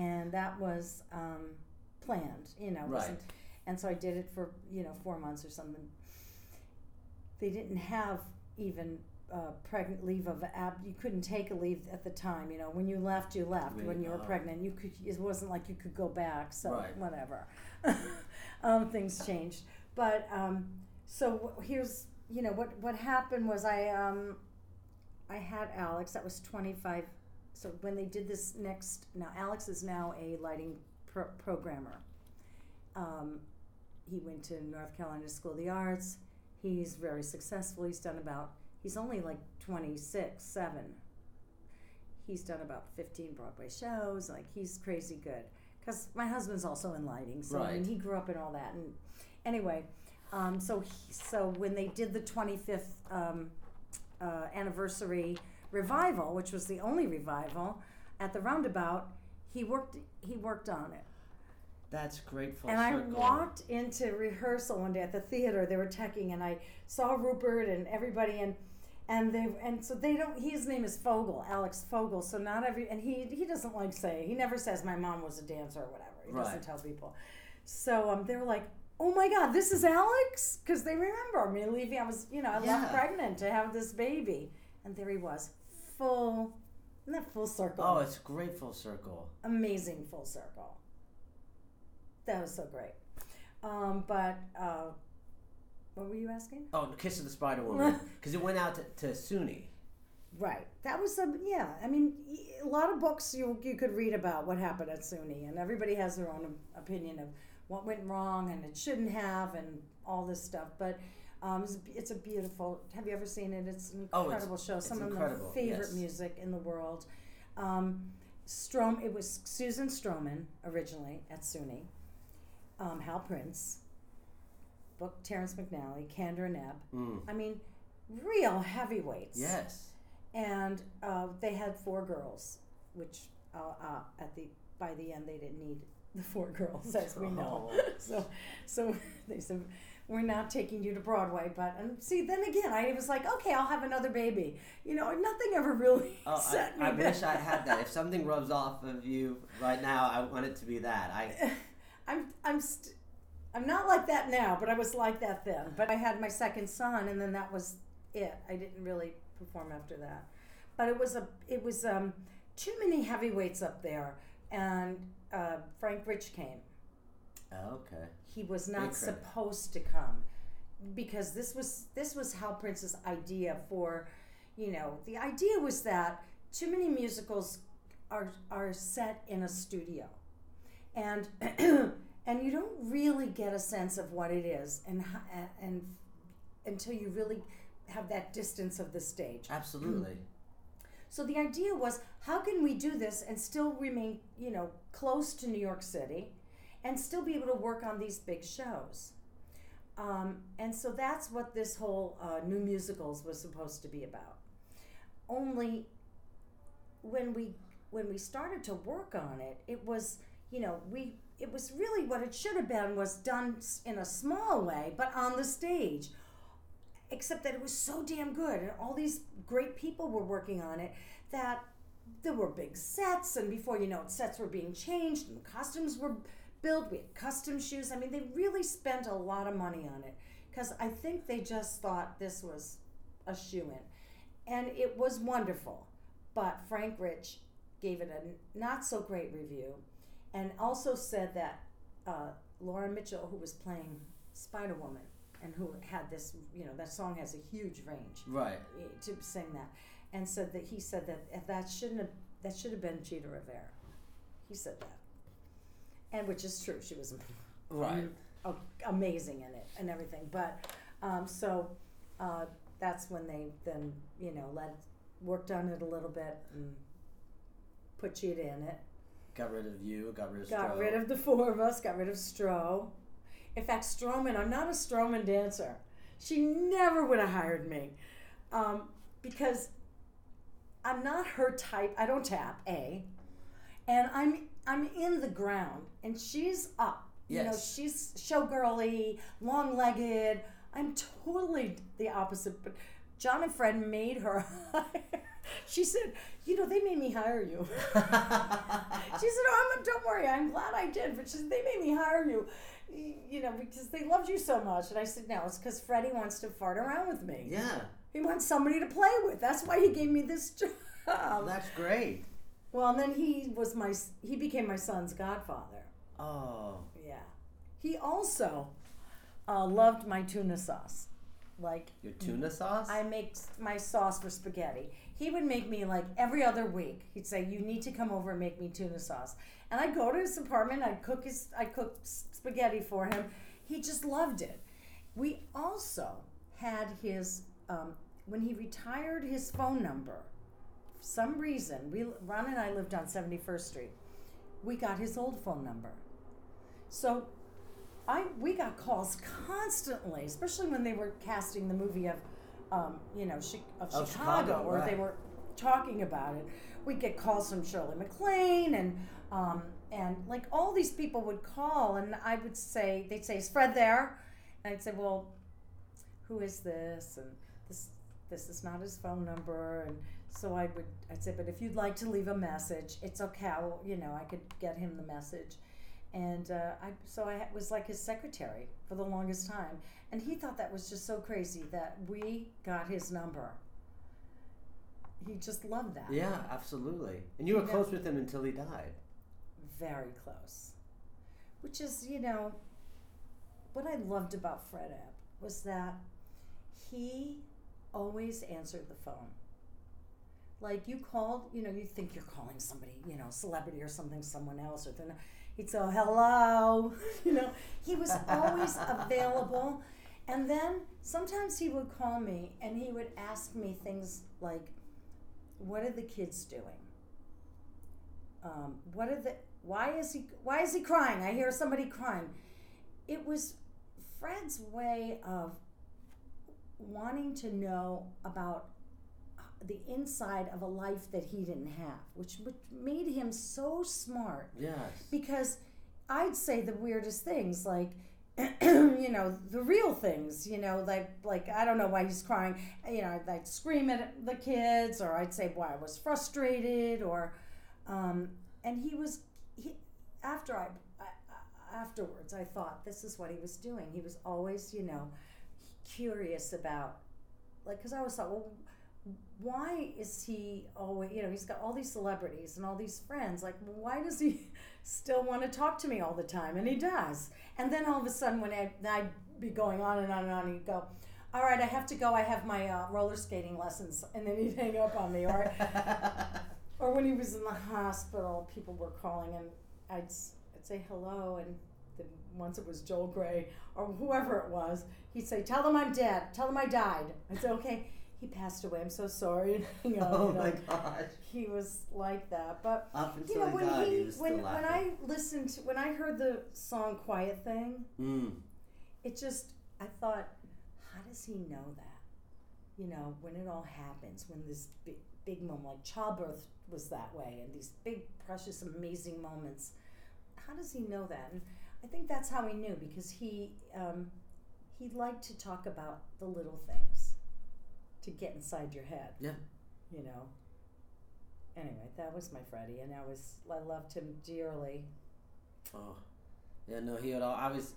S2: and that was um, planned. You know,
S1: Right.
S2: and so I did it for you know four months or something. They didn't have even uh, pregnant leave of ab. You couldn't take a leave at the time. You know, when you left, you left. When you were
S1: oh.
S2: pregnant, you could. It wasn't like you could go back. So
S1: Right.
S2: whatever. um, things changed, but um, so here's you know what what happened was I um, I had Alex. That was twenty five. So when they did this next, now Alex is now a lighting pro- programmer. Um, he went to North Carolina School of the Arts. He's very successful. He's done about, he's only like 26, 7. He's done about 15 Broadway shows. Like, he's crazy good. Because my husband's also in lighting. So, I mean, he grew up in all that. And anyway, um, so, he, so when they did the 25th um, uh, anniversary revival, which was the only revival at the Roundabout, he worked, he worked on it.
S1: That's great. Full
S2: And
S1: circle.
S2: I walked into rehearsal one day at the theater. They were teching, and I saw Rupert and everybody, and and they and so they don't. His name is Fogel, Alex Fogel. So not every and he he doesn't like say he never says my mom was a dancer or whatever. He
S1: Right.
S2: doesn't tell people. So um, they were like, oh my god, this is Alex, because they remember me leaving. I was you know I
S1: Yeah.
S2: left pregnant to have this baby, and there he was, full. Isn't that full circle?
S1: Oh, it's great full circle.
S2: amazing full circle. That was so great. Um, but uh, what were you asking?
S1: Oh, Kiss of the Spider Woman, because it went out to, to SUNY.
S2: Right. That was a yeah. I mean, a lot of books you you could read about what happened at SUNY, and everybody has their own opinion of what went wrong and it shouldn't have, and all this stuff. But um, it's, a- it's a beautiful. Have you ever seen it? It's an
S1: Oh, it's-
S2: incredible show. Some of
S1: incredible,
S2: my favorite
S1: yes.
S2: music in the world. Um, Strom. It was Susan Stroman originally at SUNY. Um, Hal Prince. Book Terrence McNally, Kander and Ebb.
S1: Mm.
S2: I mean, real heavyweights
S1: Yes.
S2: and uh, they had four girls, which uh, uh, at the by the end they didn't need the four girls, as we know.
S1: Oh.
S2: So, so they said, "We're not taking you to Broadway." But and see, then again, I was like, "Okay, I'll have another baby." You know, nothing ever really
S1: Oh,
S2: set
S1: I, I
S2: me
S1: wish I had that. If something rubs off of you right now, I want it to be that. I
S2: I'm I'm st- I'm not like that now, but I was like that then. But I had my second son, and then that was it. I didn't really perform after that. But it was a it was um, too many heavyweights up there, and uh, Frank Rich came.
S1: Oh, okay.
S2: He was not supposed to come because this was this was Hal Prince's idea for, you know, the idea was that too many musicals are are set in a studio, and and you don't really get a sense of what it is and and until you really have that distance of the stage.
S1: Absolutely.
S2: So the idea was, how can we do this and still remain, you know, close to New York City, and still be able to work on these big shows? Um, and so that's what this whole uh, new musicals was supposed to be about. Only when we when we started to work on it, it was you know we it was really what it should have been was done in a small way, but on the stage except that it was so damn good and all these great people were working on it that there were big sets and before you know it sets were being changed and costumes were built we had custom shoes i mean they really spent a lot of money on it because i think they just thought this was a shoe-in and it was wonderful but frank rich gave it a not so great review and also said that uh, lauren mitchell who was playing spider-woman and who had this, you know, that song has a huge range
S1: Right.
S2: eh, to sing that, and said that he said that that shouldn't have that should have been Chita Rivera. He said that, and which is true. She was
S1: Right.
S2: amazing in it and everything. But um, so uh, that's when they then you know let worked on it a little bit and put Chita in it.
S1: Got rid of you. Got rid of.
S2: Got
S1: Stroh.
S2: rid of the four of us. Got rid of Stroh. In fact, Stroman, I'm not a Stroman dancer. She never would have hired me um, because I'm not her type. I don't tap a, and I'm I'm in the ground and she's up. You know,
S1: Yes.
S2: she's showgirly, long legged. I'm totally the opposite. But John and Fred made her. she said, "You know, they made me hire you." She said, "Oh, I'm, don't worry. I'm glad I did." But she said, "They made me hire you, you know, because they loved you so much." And I said, "No, it's because Freddie wants to fart around with me.
S1: yeah.
S2: He wants somebody to play with. That's why he gave me this job."
S1: Well, that's great.
S2: Well, and then he was my he became my son's godfather.
S1: Oh.
S2: Yeah, he also uh, loved my tuna sauce. Like
S1: Your tuna sauce.
S2: I make my sauce for spaghetti. He would make me like every other week. He'd say, "You need to come over and make me tuna sauce." And I'd go to his apartment. I'd cook his. I cook spaghetti for him. He just loved it. We also had his um, when he retired his phone number. Some reason, we Ron and I lived on Seventy First Street. We got his old phone number. So I we got calls constantly, especially when they were casting the movie of, um, you know, of,
S1: Of
S2: Chicago, or they were talking about it. We'd get calls from Shirley MacLaine and um, and like all these people would call, and I would say they'd say, "Is Fred there?" And I'd say, "Well, who is this?" And this this is not his phone number, and so I would I'd say, "But if you'd like to leave a message, it's okay. I'll, you know, I could get him the message." and uh, I so I was like his secretary for the longest time, and he thought that was just so crazy that we got his number. He just loved that.
S1: yeah, absolutely. And you were close with him until he died.
S2: very close. Which is, you know, what I loved about Fred Ebb was that he always answered the phone. Like you called, you know, you think you're calling somebody, you know, celebrity or something, someone else, or they're. He'd say, "Oh, "Hello," you know. He was always available, and then sometimes he would call me and he would ask me things like, "What are the kids doing?" um, what are the why is he why is he crying i hear somebody crying it was fred's way of wanting to know about the inside of a life that he didn't have which, which made him so smart
S1: Yes.
S2: because I'd say the weirdest things like you know the real things you know like like I don't know why he's crying you know I'd, I'd scream at the kids or I'd say why I was frustrated or um, and he was he after I, I I- afterwards I thought this is what he was doing he was always you know curious about like because I always thought well why is he always you know he's got all these celebrities and all these friends like why does he still want to talk to me all the time? And he does. And then all of a sudden when I, i'd be going on and on and on he'd go all right i have to go i have my uh, roller skating lessons and then he'd hang up on me. Or or when he was in the hospital people were calling and i'd, I'd say hello and then once it was joel grey or whoever it was he'd say tell them i'm dead. Tell them i died. I'd say okay he passed away i'm so sorry hang up,
S1: oh
S2: you know.
S1: my gosh.
S2: he was like that but
S1: Up until
S2: you know when
S1: died,
S2: he,
S1: he
S2: when when
S1: laughing.
S2: I listened to, when I heard the song "Quiet Thing,"
S1: Mm.
S2: it just I thought, how does he know that? You know, when it all happens, when this big big moment like childbirth was that way, and these big precious amazing moments, how does he know that? And I think that's how he knew because he um, he liked to talk about the little things to get inside your head.
S1: Yeah.
S2: You know. Anyway, that was my Freddie, and I was I loved him dearly.
S1: Oh, yeah. No, he had. All, I was,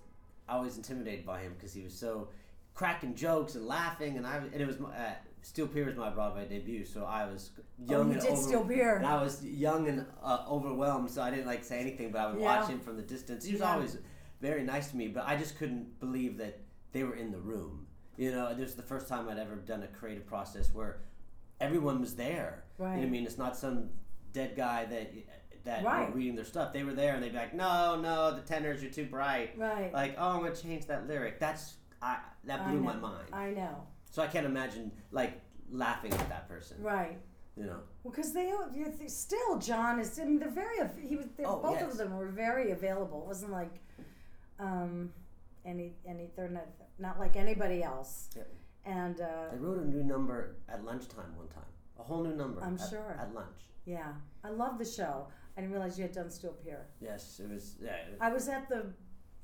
S1: I was intimidated by him because he was so cracking jokes and laughing, and I and it was my, uh, Steel Pier was my Broadway debut, so I was young
S2: oh, you
S1: and
S2: did
S1: over,
S2: Steel Pier.
S1: and I was young and uh, overwhelmed, so I didn't like say anything, but I would
S2: Yeah.
S1: watch him from the distance. He was
S2: Yeah.
S1: always very nice to me, but I just couldn't believe that they were in the room. You know, this is the first time I'd ever done a creative process where everyone was there. You know I mean? It's not some dead guy that that
S2: Right.
S1: were reading their stuff. They were there and they'd be like, "No, no, the tenors are too bright."
S2: Right.
S1: Like, "Oh, I'm gonna change that lyric." That's I that
S2: I
S1: blew my mind.
S2: I know.
S1: So I can't imagine like laughing at that person.
S2: Right.
S1: You know.
S2: Well, because they still John is. I mean, they're very. He was. They,
S1: Oh,
S2: both
S1: yes.
S2: of them were very available. It wasn't like, um, any any. They're not not like anybody else.
S1: Yep.
S2: And uh,
S1: I wrote a new number at lunchtime one time. A whole new number.
S2: I'm
S1: at,
S2: sure.
S1: At lunch.
S2: yeah, I love the show. I didn't realize you had done Steel Pier.
S1: Yes, it was. Yeah. it-
S2: I was at the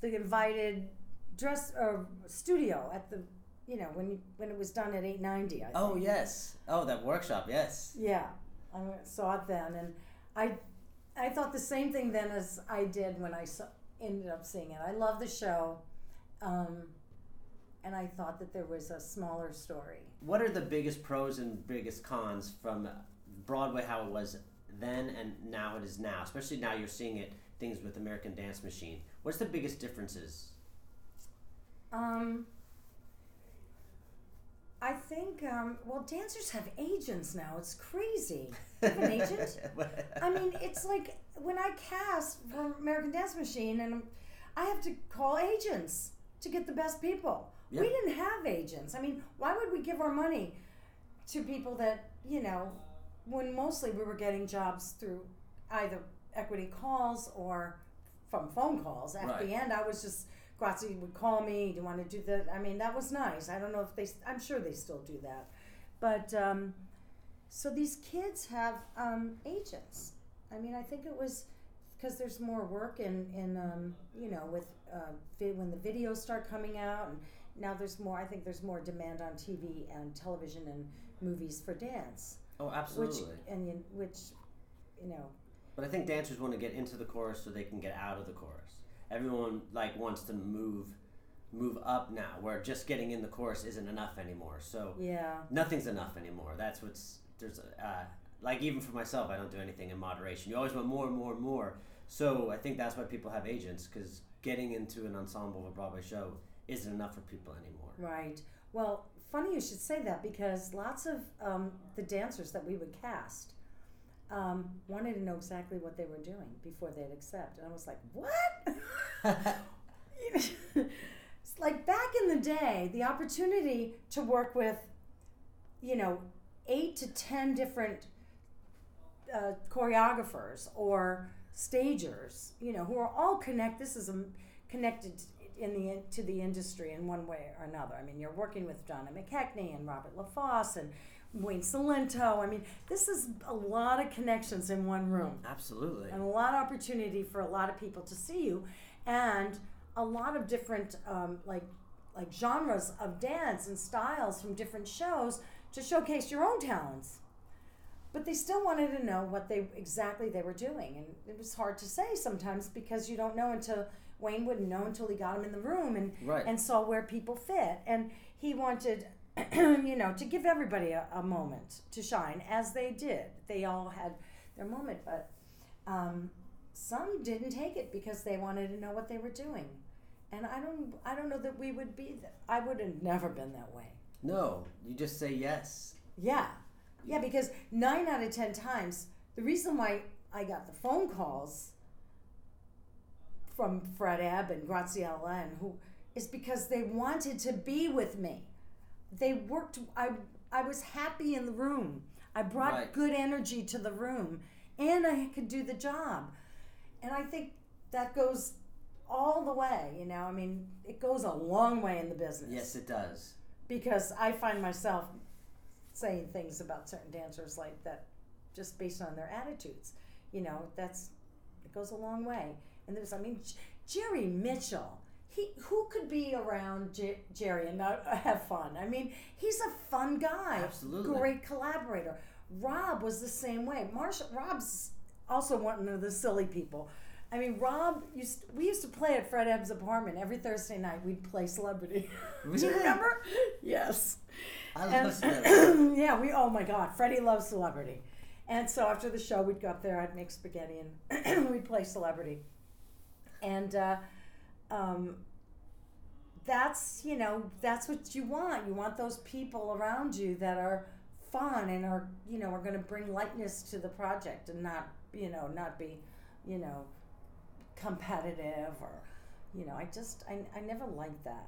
S2: the invited dress or studio at the you know when you, when it was done at 890 I
S1: oh
S2: think.
S1: yes. Oh, that workshop. Yes.
S2: yeah I saw it then and I I thought the same thing then as I did when I saw, ended up seeing it I love the show um, and I thought that there was a smaller story
S1: What are the biggest pros and biggest cons from Broadway, how it was then and now it is now? Especially now you're seeing it things with American Dance Machine. What's the biggest differences?
S2: um, I think um, well dancers have agents now it's crazy You have an agent I mean, it's like when I cast for American Dance Machine, and I have to call agents to get the best people.
S1: Yeah.
S2: We didn't have agents. I mean, why would we give our money to people that you know, when mostly we were getting jobs through either equity calls or from phone calls. At
S1: Right.
S2: the end, I was just Grazi would call me. Do you want to do that? I mean, that was nice. I don't know if they. I'm sure they still do that, but. Um, so these kids have um, agents. I mean, I think it was because there's more work in in um, you know with uh, when the videos start coming out, and now there's more. I think there's more demand on TV and television and movies for dance,
S1: Oh,
S2: which
S1: absolutely.
S2: and you, which you know
S1: But I think dancers want to get into the chorus so they can get out of the chorus. Everyone like wants to move move up now, where just getting in the chorus isn't enough anymore. So
S2: yeah
S1: nothing's enough anymore. That's what's there's uh, like even for myself, I don't do anything in moderation. You always want more and more and more. So I think that's why people have agents because getting into an ensemble of a Broadway show isn't enough for people anymore.
S2: right. Well, funny you should say that because lots of um, the dancers that we would cast. Um, wanted to know exactly what they were doing before they'd accept, and I was like, "What?" it's like back in the day, the opportunity to work with, you know, eight to ten different uh, choreographers or stagers, you know, who are all connect. This is um connected in the to the industry in one way or another. I mean, you're working with Donna McKechnie and Robert LaFosse and Wayne Cilento. I mean, this is a lot of connections in one room
S1: Absolutely.
S2: and a lot of opportunity for a lot of people to see you and a lot of different um, like like genres of dance and styles from different shows to showcase your own talents but they still wanted to know what they exactly they were doing. And it was hard to say sometimes because you don't know until wayne wouldn't know until he got him in the room and
S1: Right.
S2: and saw where people fit. And he wanted you know to give everybody a, a moment to shine as they did. They all had their moment but um, some didn't take it because they wanted to know what they were doing. And i don't i don't know that we would be th- i would have never been that way.
S1: No, you just say yes.
S2: yeah yeah because nine out of ten times the reason why i got the phone calls from fred ebb and Graciela and who is because they wanted to be with me they worked i i was happy in the room i brought
S1: Right.
S2: good energy to the room and i could do the job and i think that goes all the way you know i mean it goes a long way in the business
S1: Yes, it does.
S2: because I find myself saying things about certain dancers like that just based on their attitudes. You know, that's it goes a long way. And there's, I mean, J- Jerry Mitchell. He who could be around J- Jerry and not have fun? I mean, he's a fun guy.
S1: Absolutely.
S2: great collaborator. Rob was the same way. Marshall Rob's also one of the silly people. I mean, Rob used we used to play at Fred Ebb's apartment every Thursday night. We'd play Celebrity. Do you remember? Yes.
S1: I love celebrity.
S2: yeah, we. Oh my God, Freddie loves Celebrity, and so after the show, we'd go up there. I'd make spaghetti and we'd play Celebrity. And uh, um, that's you know that's what you want. You want those people around you that are fun and are you know are going to bring lightness to the project and not you know not be you know competitive or you know I just I, I never liked that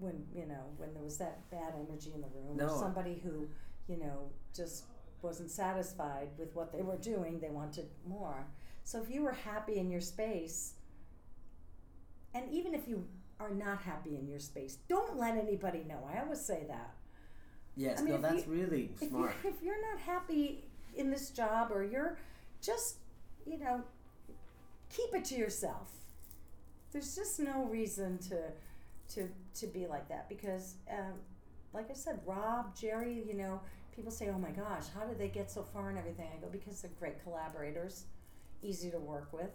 S2: when you know when there was that bad energy in the room
S1: No.
S2: or somebody who you know just wasn't satisfied with what they were doing they wanted more so if you were happy in your space and even if you are not happy in your space don't let anybody know i always say that
S1: Yes,
S2: I mean,
S1: no, that's
S2: you-
S1: really
S2: if
S1: smart.
S2: you're, if you're not happy in this job or you're just you know keep it to yourself. There's just no reason to to to be like that because um, like i said rob jerry you know people say oh my gosh how did they get so far and everything? I go because they're great collaborators easy to work with.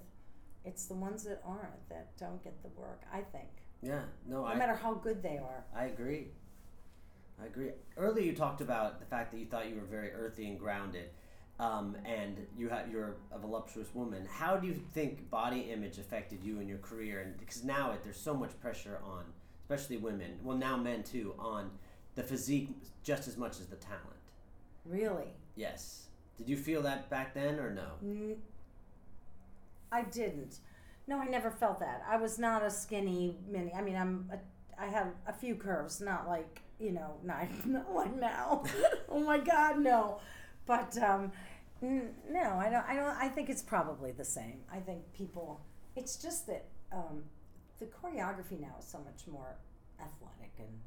S2: It's the ones that aren't that don't get the work i think.
S1: Yeah, no,
S2: no
S1: I
S2: matter how good they are.
S1: I agree. I agree. Earlier, you talked about the fact that you thought you were very earthy and grounded, um, and you have you're a voluptuous woman. How do you think body image affected you in your career? And because now it, there's so much pressure on, especially women, well now men too, on the physique just as much as the talent.
S2: really
S1: Yes. Did you feel that back then or no?
S2: I didn't. No, I never felt that. I was not a skinny mini. I mean, I'm. A, I had a few curves, not like you know, not not like now. oh my God, no. But um, n- no, I don't. I don't. I think it's probably the same. I think people. It's just that um, the choreography now is so much more athletic and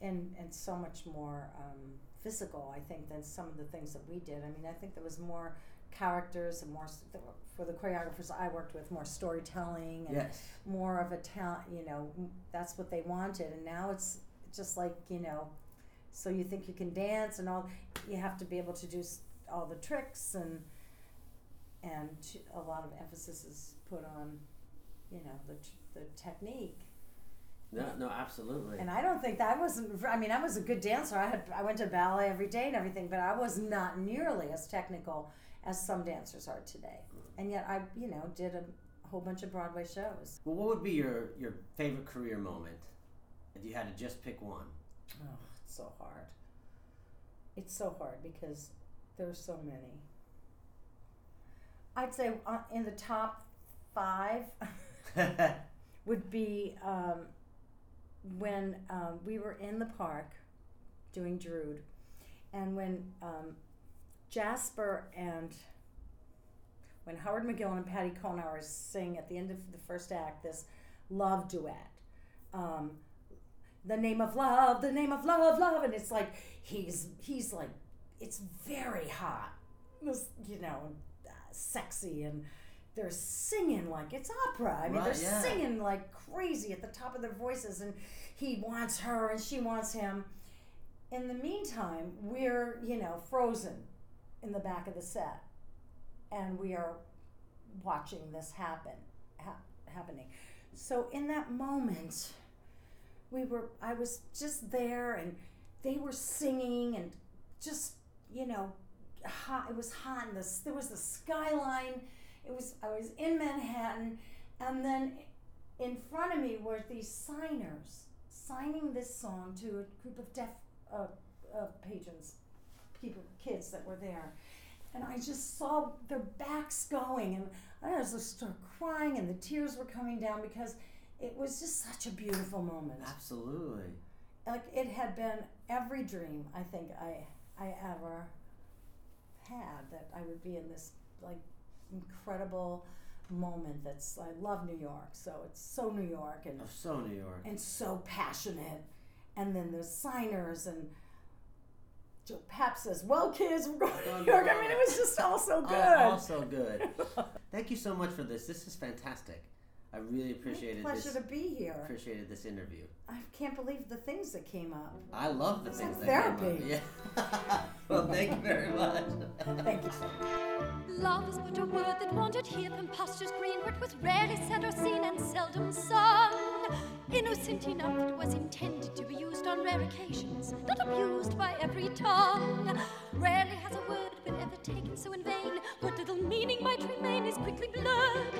S2: and and so much more um, physical. I think than some of the things that we did. I mean, I think there was more characters and more s- there were- for the choreographers I worked with, more storytelling and
S1: Yes.
S2: more of a talent. You know, that's what they wanted, and now it's just like you know. So you think you can dance and all? You have to be able to do s- all the tricks and and a lot of emphasis is put on, you know, the the technique.
S1: No, no, absolutely.
S2: And I don't think that wasn't. I mean, I was a good dancer. I had I went to ballet every day and everything, but I was not nearly as technical as some dancers are today. Mm. And yet, I you know did a whole bunch of Broadway shows.
S1: Well, what would be your your favorite career moment if you had to just pick one?
S2: Oh, so hard. It's so hard because there's so many. I'd say uh, in the top five would be um, when um, we were in the park doing Drood, and when um, Jasper and when Howard McGill and Patti Cohenour sing at the end of the first act this love duet. Um, the name of love, the name of love, love, and it's like he's he's like it's very hot, this you know, uh, sexy, and they're singing like it's opera. I mean,
S1: Right,
S2: they're
S1: yeah.
S2: singing like crazy at the top of their voices, and he wants her and she wants him. In the meantime, we're you know frozen in the back of the set, and we are watching this happen, ha- happening. So in that moment we were i was just there and they were singing and just you know hot it was hot and this there was the skyline. It was i was in manhattan and then in front of me were these signers signing this song to a group of deaf uh, uh, patrons people kids that were there. And i just saw their backs going and i just started crying and the tears were coming down because it was just such a beautiful moment
S1: Absolutely.
S2: like it had been every dream I think I I ever had that I would be in this like incredible moment that's I love New York so it's so New York and
S1: Oh, so New York.
S2: and so passionate and then the signers and Joe Papp says well kids we're going to oh, New York I mean it was just all so oh, good
S1: Oh, also good. Thank you so much for this. This is fantastic. I really appreciated
S2: pleasure
S1: this.
S2: to be here
S1: Appreciated this interview.
S2: I can't believe the things that came up
S1: I love the
S2: It's
S1: things
S2: like
S1: that came
S2: therapy.
S1: up. Yeah. well, thank you very much.
S2: thank you
S3: Love is but a word that wandered here from pastures green, where it was rarely said or seen and seldom sung. Innocent enough, it was intended to be used on rare occasions, not abused by every tongue. Rarely has a word been ever taken so in vain. What little meaning might remain is quickly blurred.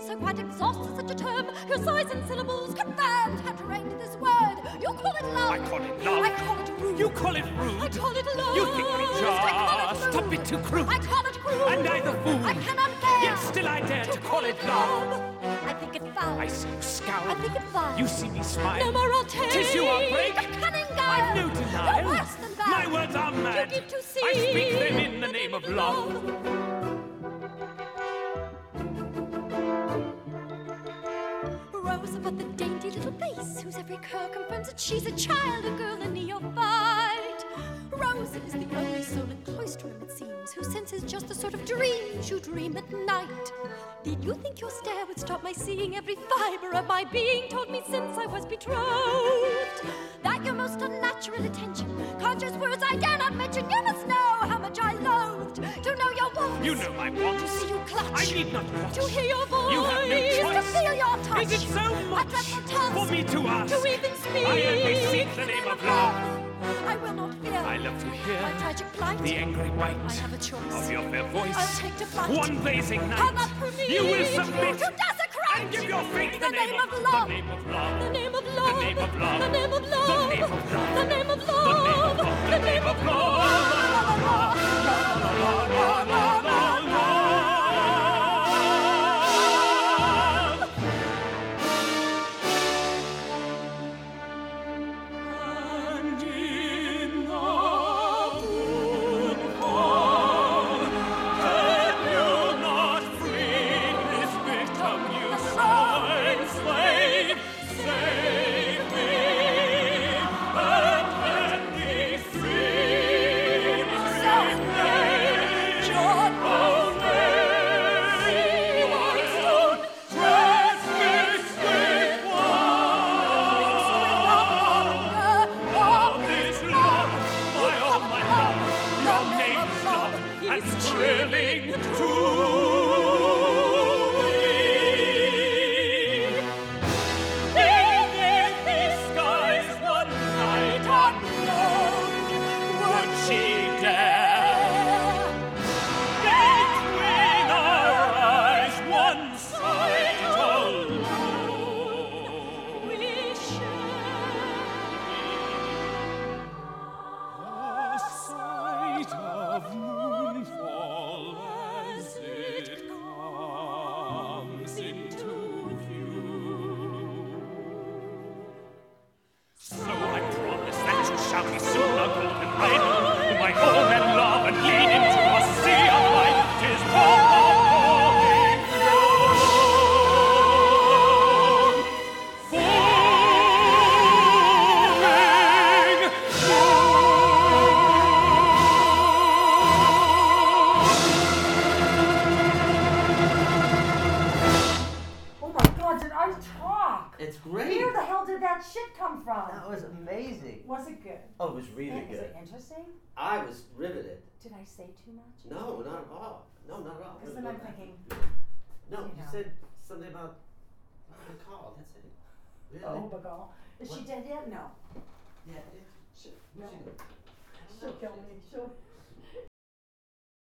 S3: So quite exhausted such a term Precise and syllables, confirmed, had arranged this word. You call it love.
S4: I call it love.
S3: I call it rude.
S4: You call it rude.
S3: I call it love.
S4: You think me
S3: I call it
S4: just
S3: rude.
S4: bit too crude.
S3: I call it crude.
S4: And I the fool.
S3: I cannot bear.
S4: Yet still I dare to call it love.
S3: I think it foul.
S4: I see you scowl.
S3: I think it vile.
S4: You see me smile.
S3: No more I'll take.
S4: Tis you are break.
S3: A cunning guile.
S4: I've no denial.
S3: You're worse than that.
S4: My words are mad.
S3: You give to see.
S4: I speak them in the name of love.
S3: Rose about the dainty little face, whose every curl confirms that she's a child, a girl, a neophyte. Rose is the only soul it seems, whose sense is just the sort of dreams you dream at night. Did you think your stare would stop my seeing every fiber of my being? Told me since I was betrothed that your most unnatural attention conjures words I dare not mention. You must know how much I loathed to know your wants.
S4: You know my
S3: To
S4: wants.
S3: see you clutch.
S4: I need not watch.
S3: To hear your voice.
S4: You have no choice.
S3: To feel your touch.
S4: Is it so much
S3: A dreadful task
S4: for me to ask?
S3: To even speak.
S4: I only seek the name of love.
S3: I will not fear.
S4: I love to hear
S3: My tragic plight.
S4: the angry bite
S3: I have a choice.
S4: of your fair voice.
S3: I'll take to flight.
S4: One blazing night,
S3: I'll not permit
S4: you will submit
S3: to desecrate
S4: and give your faith
S3: the name of love.
S4: The name of love.
S3: The name of love.
S4: The name of love.
S3: The name of love.
S4: The name of love.
S3: The name of
S4: The
S3: love.
S4: name of love. The name of love.
S2: Say too much?
S1: No, not at all. No, not at all.
S2: Because then I'm thinking,
S1: No,
S2: you
S1: you
S2: know.
S1: said something about the call. That's it. Really?
S2: oh, Bagal. Is she
S1: What?
S2: dead yet? No.
S1: Yeah. It, shit.
S2: No.
S1: She.
S2: She'll kill me. She'll,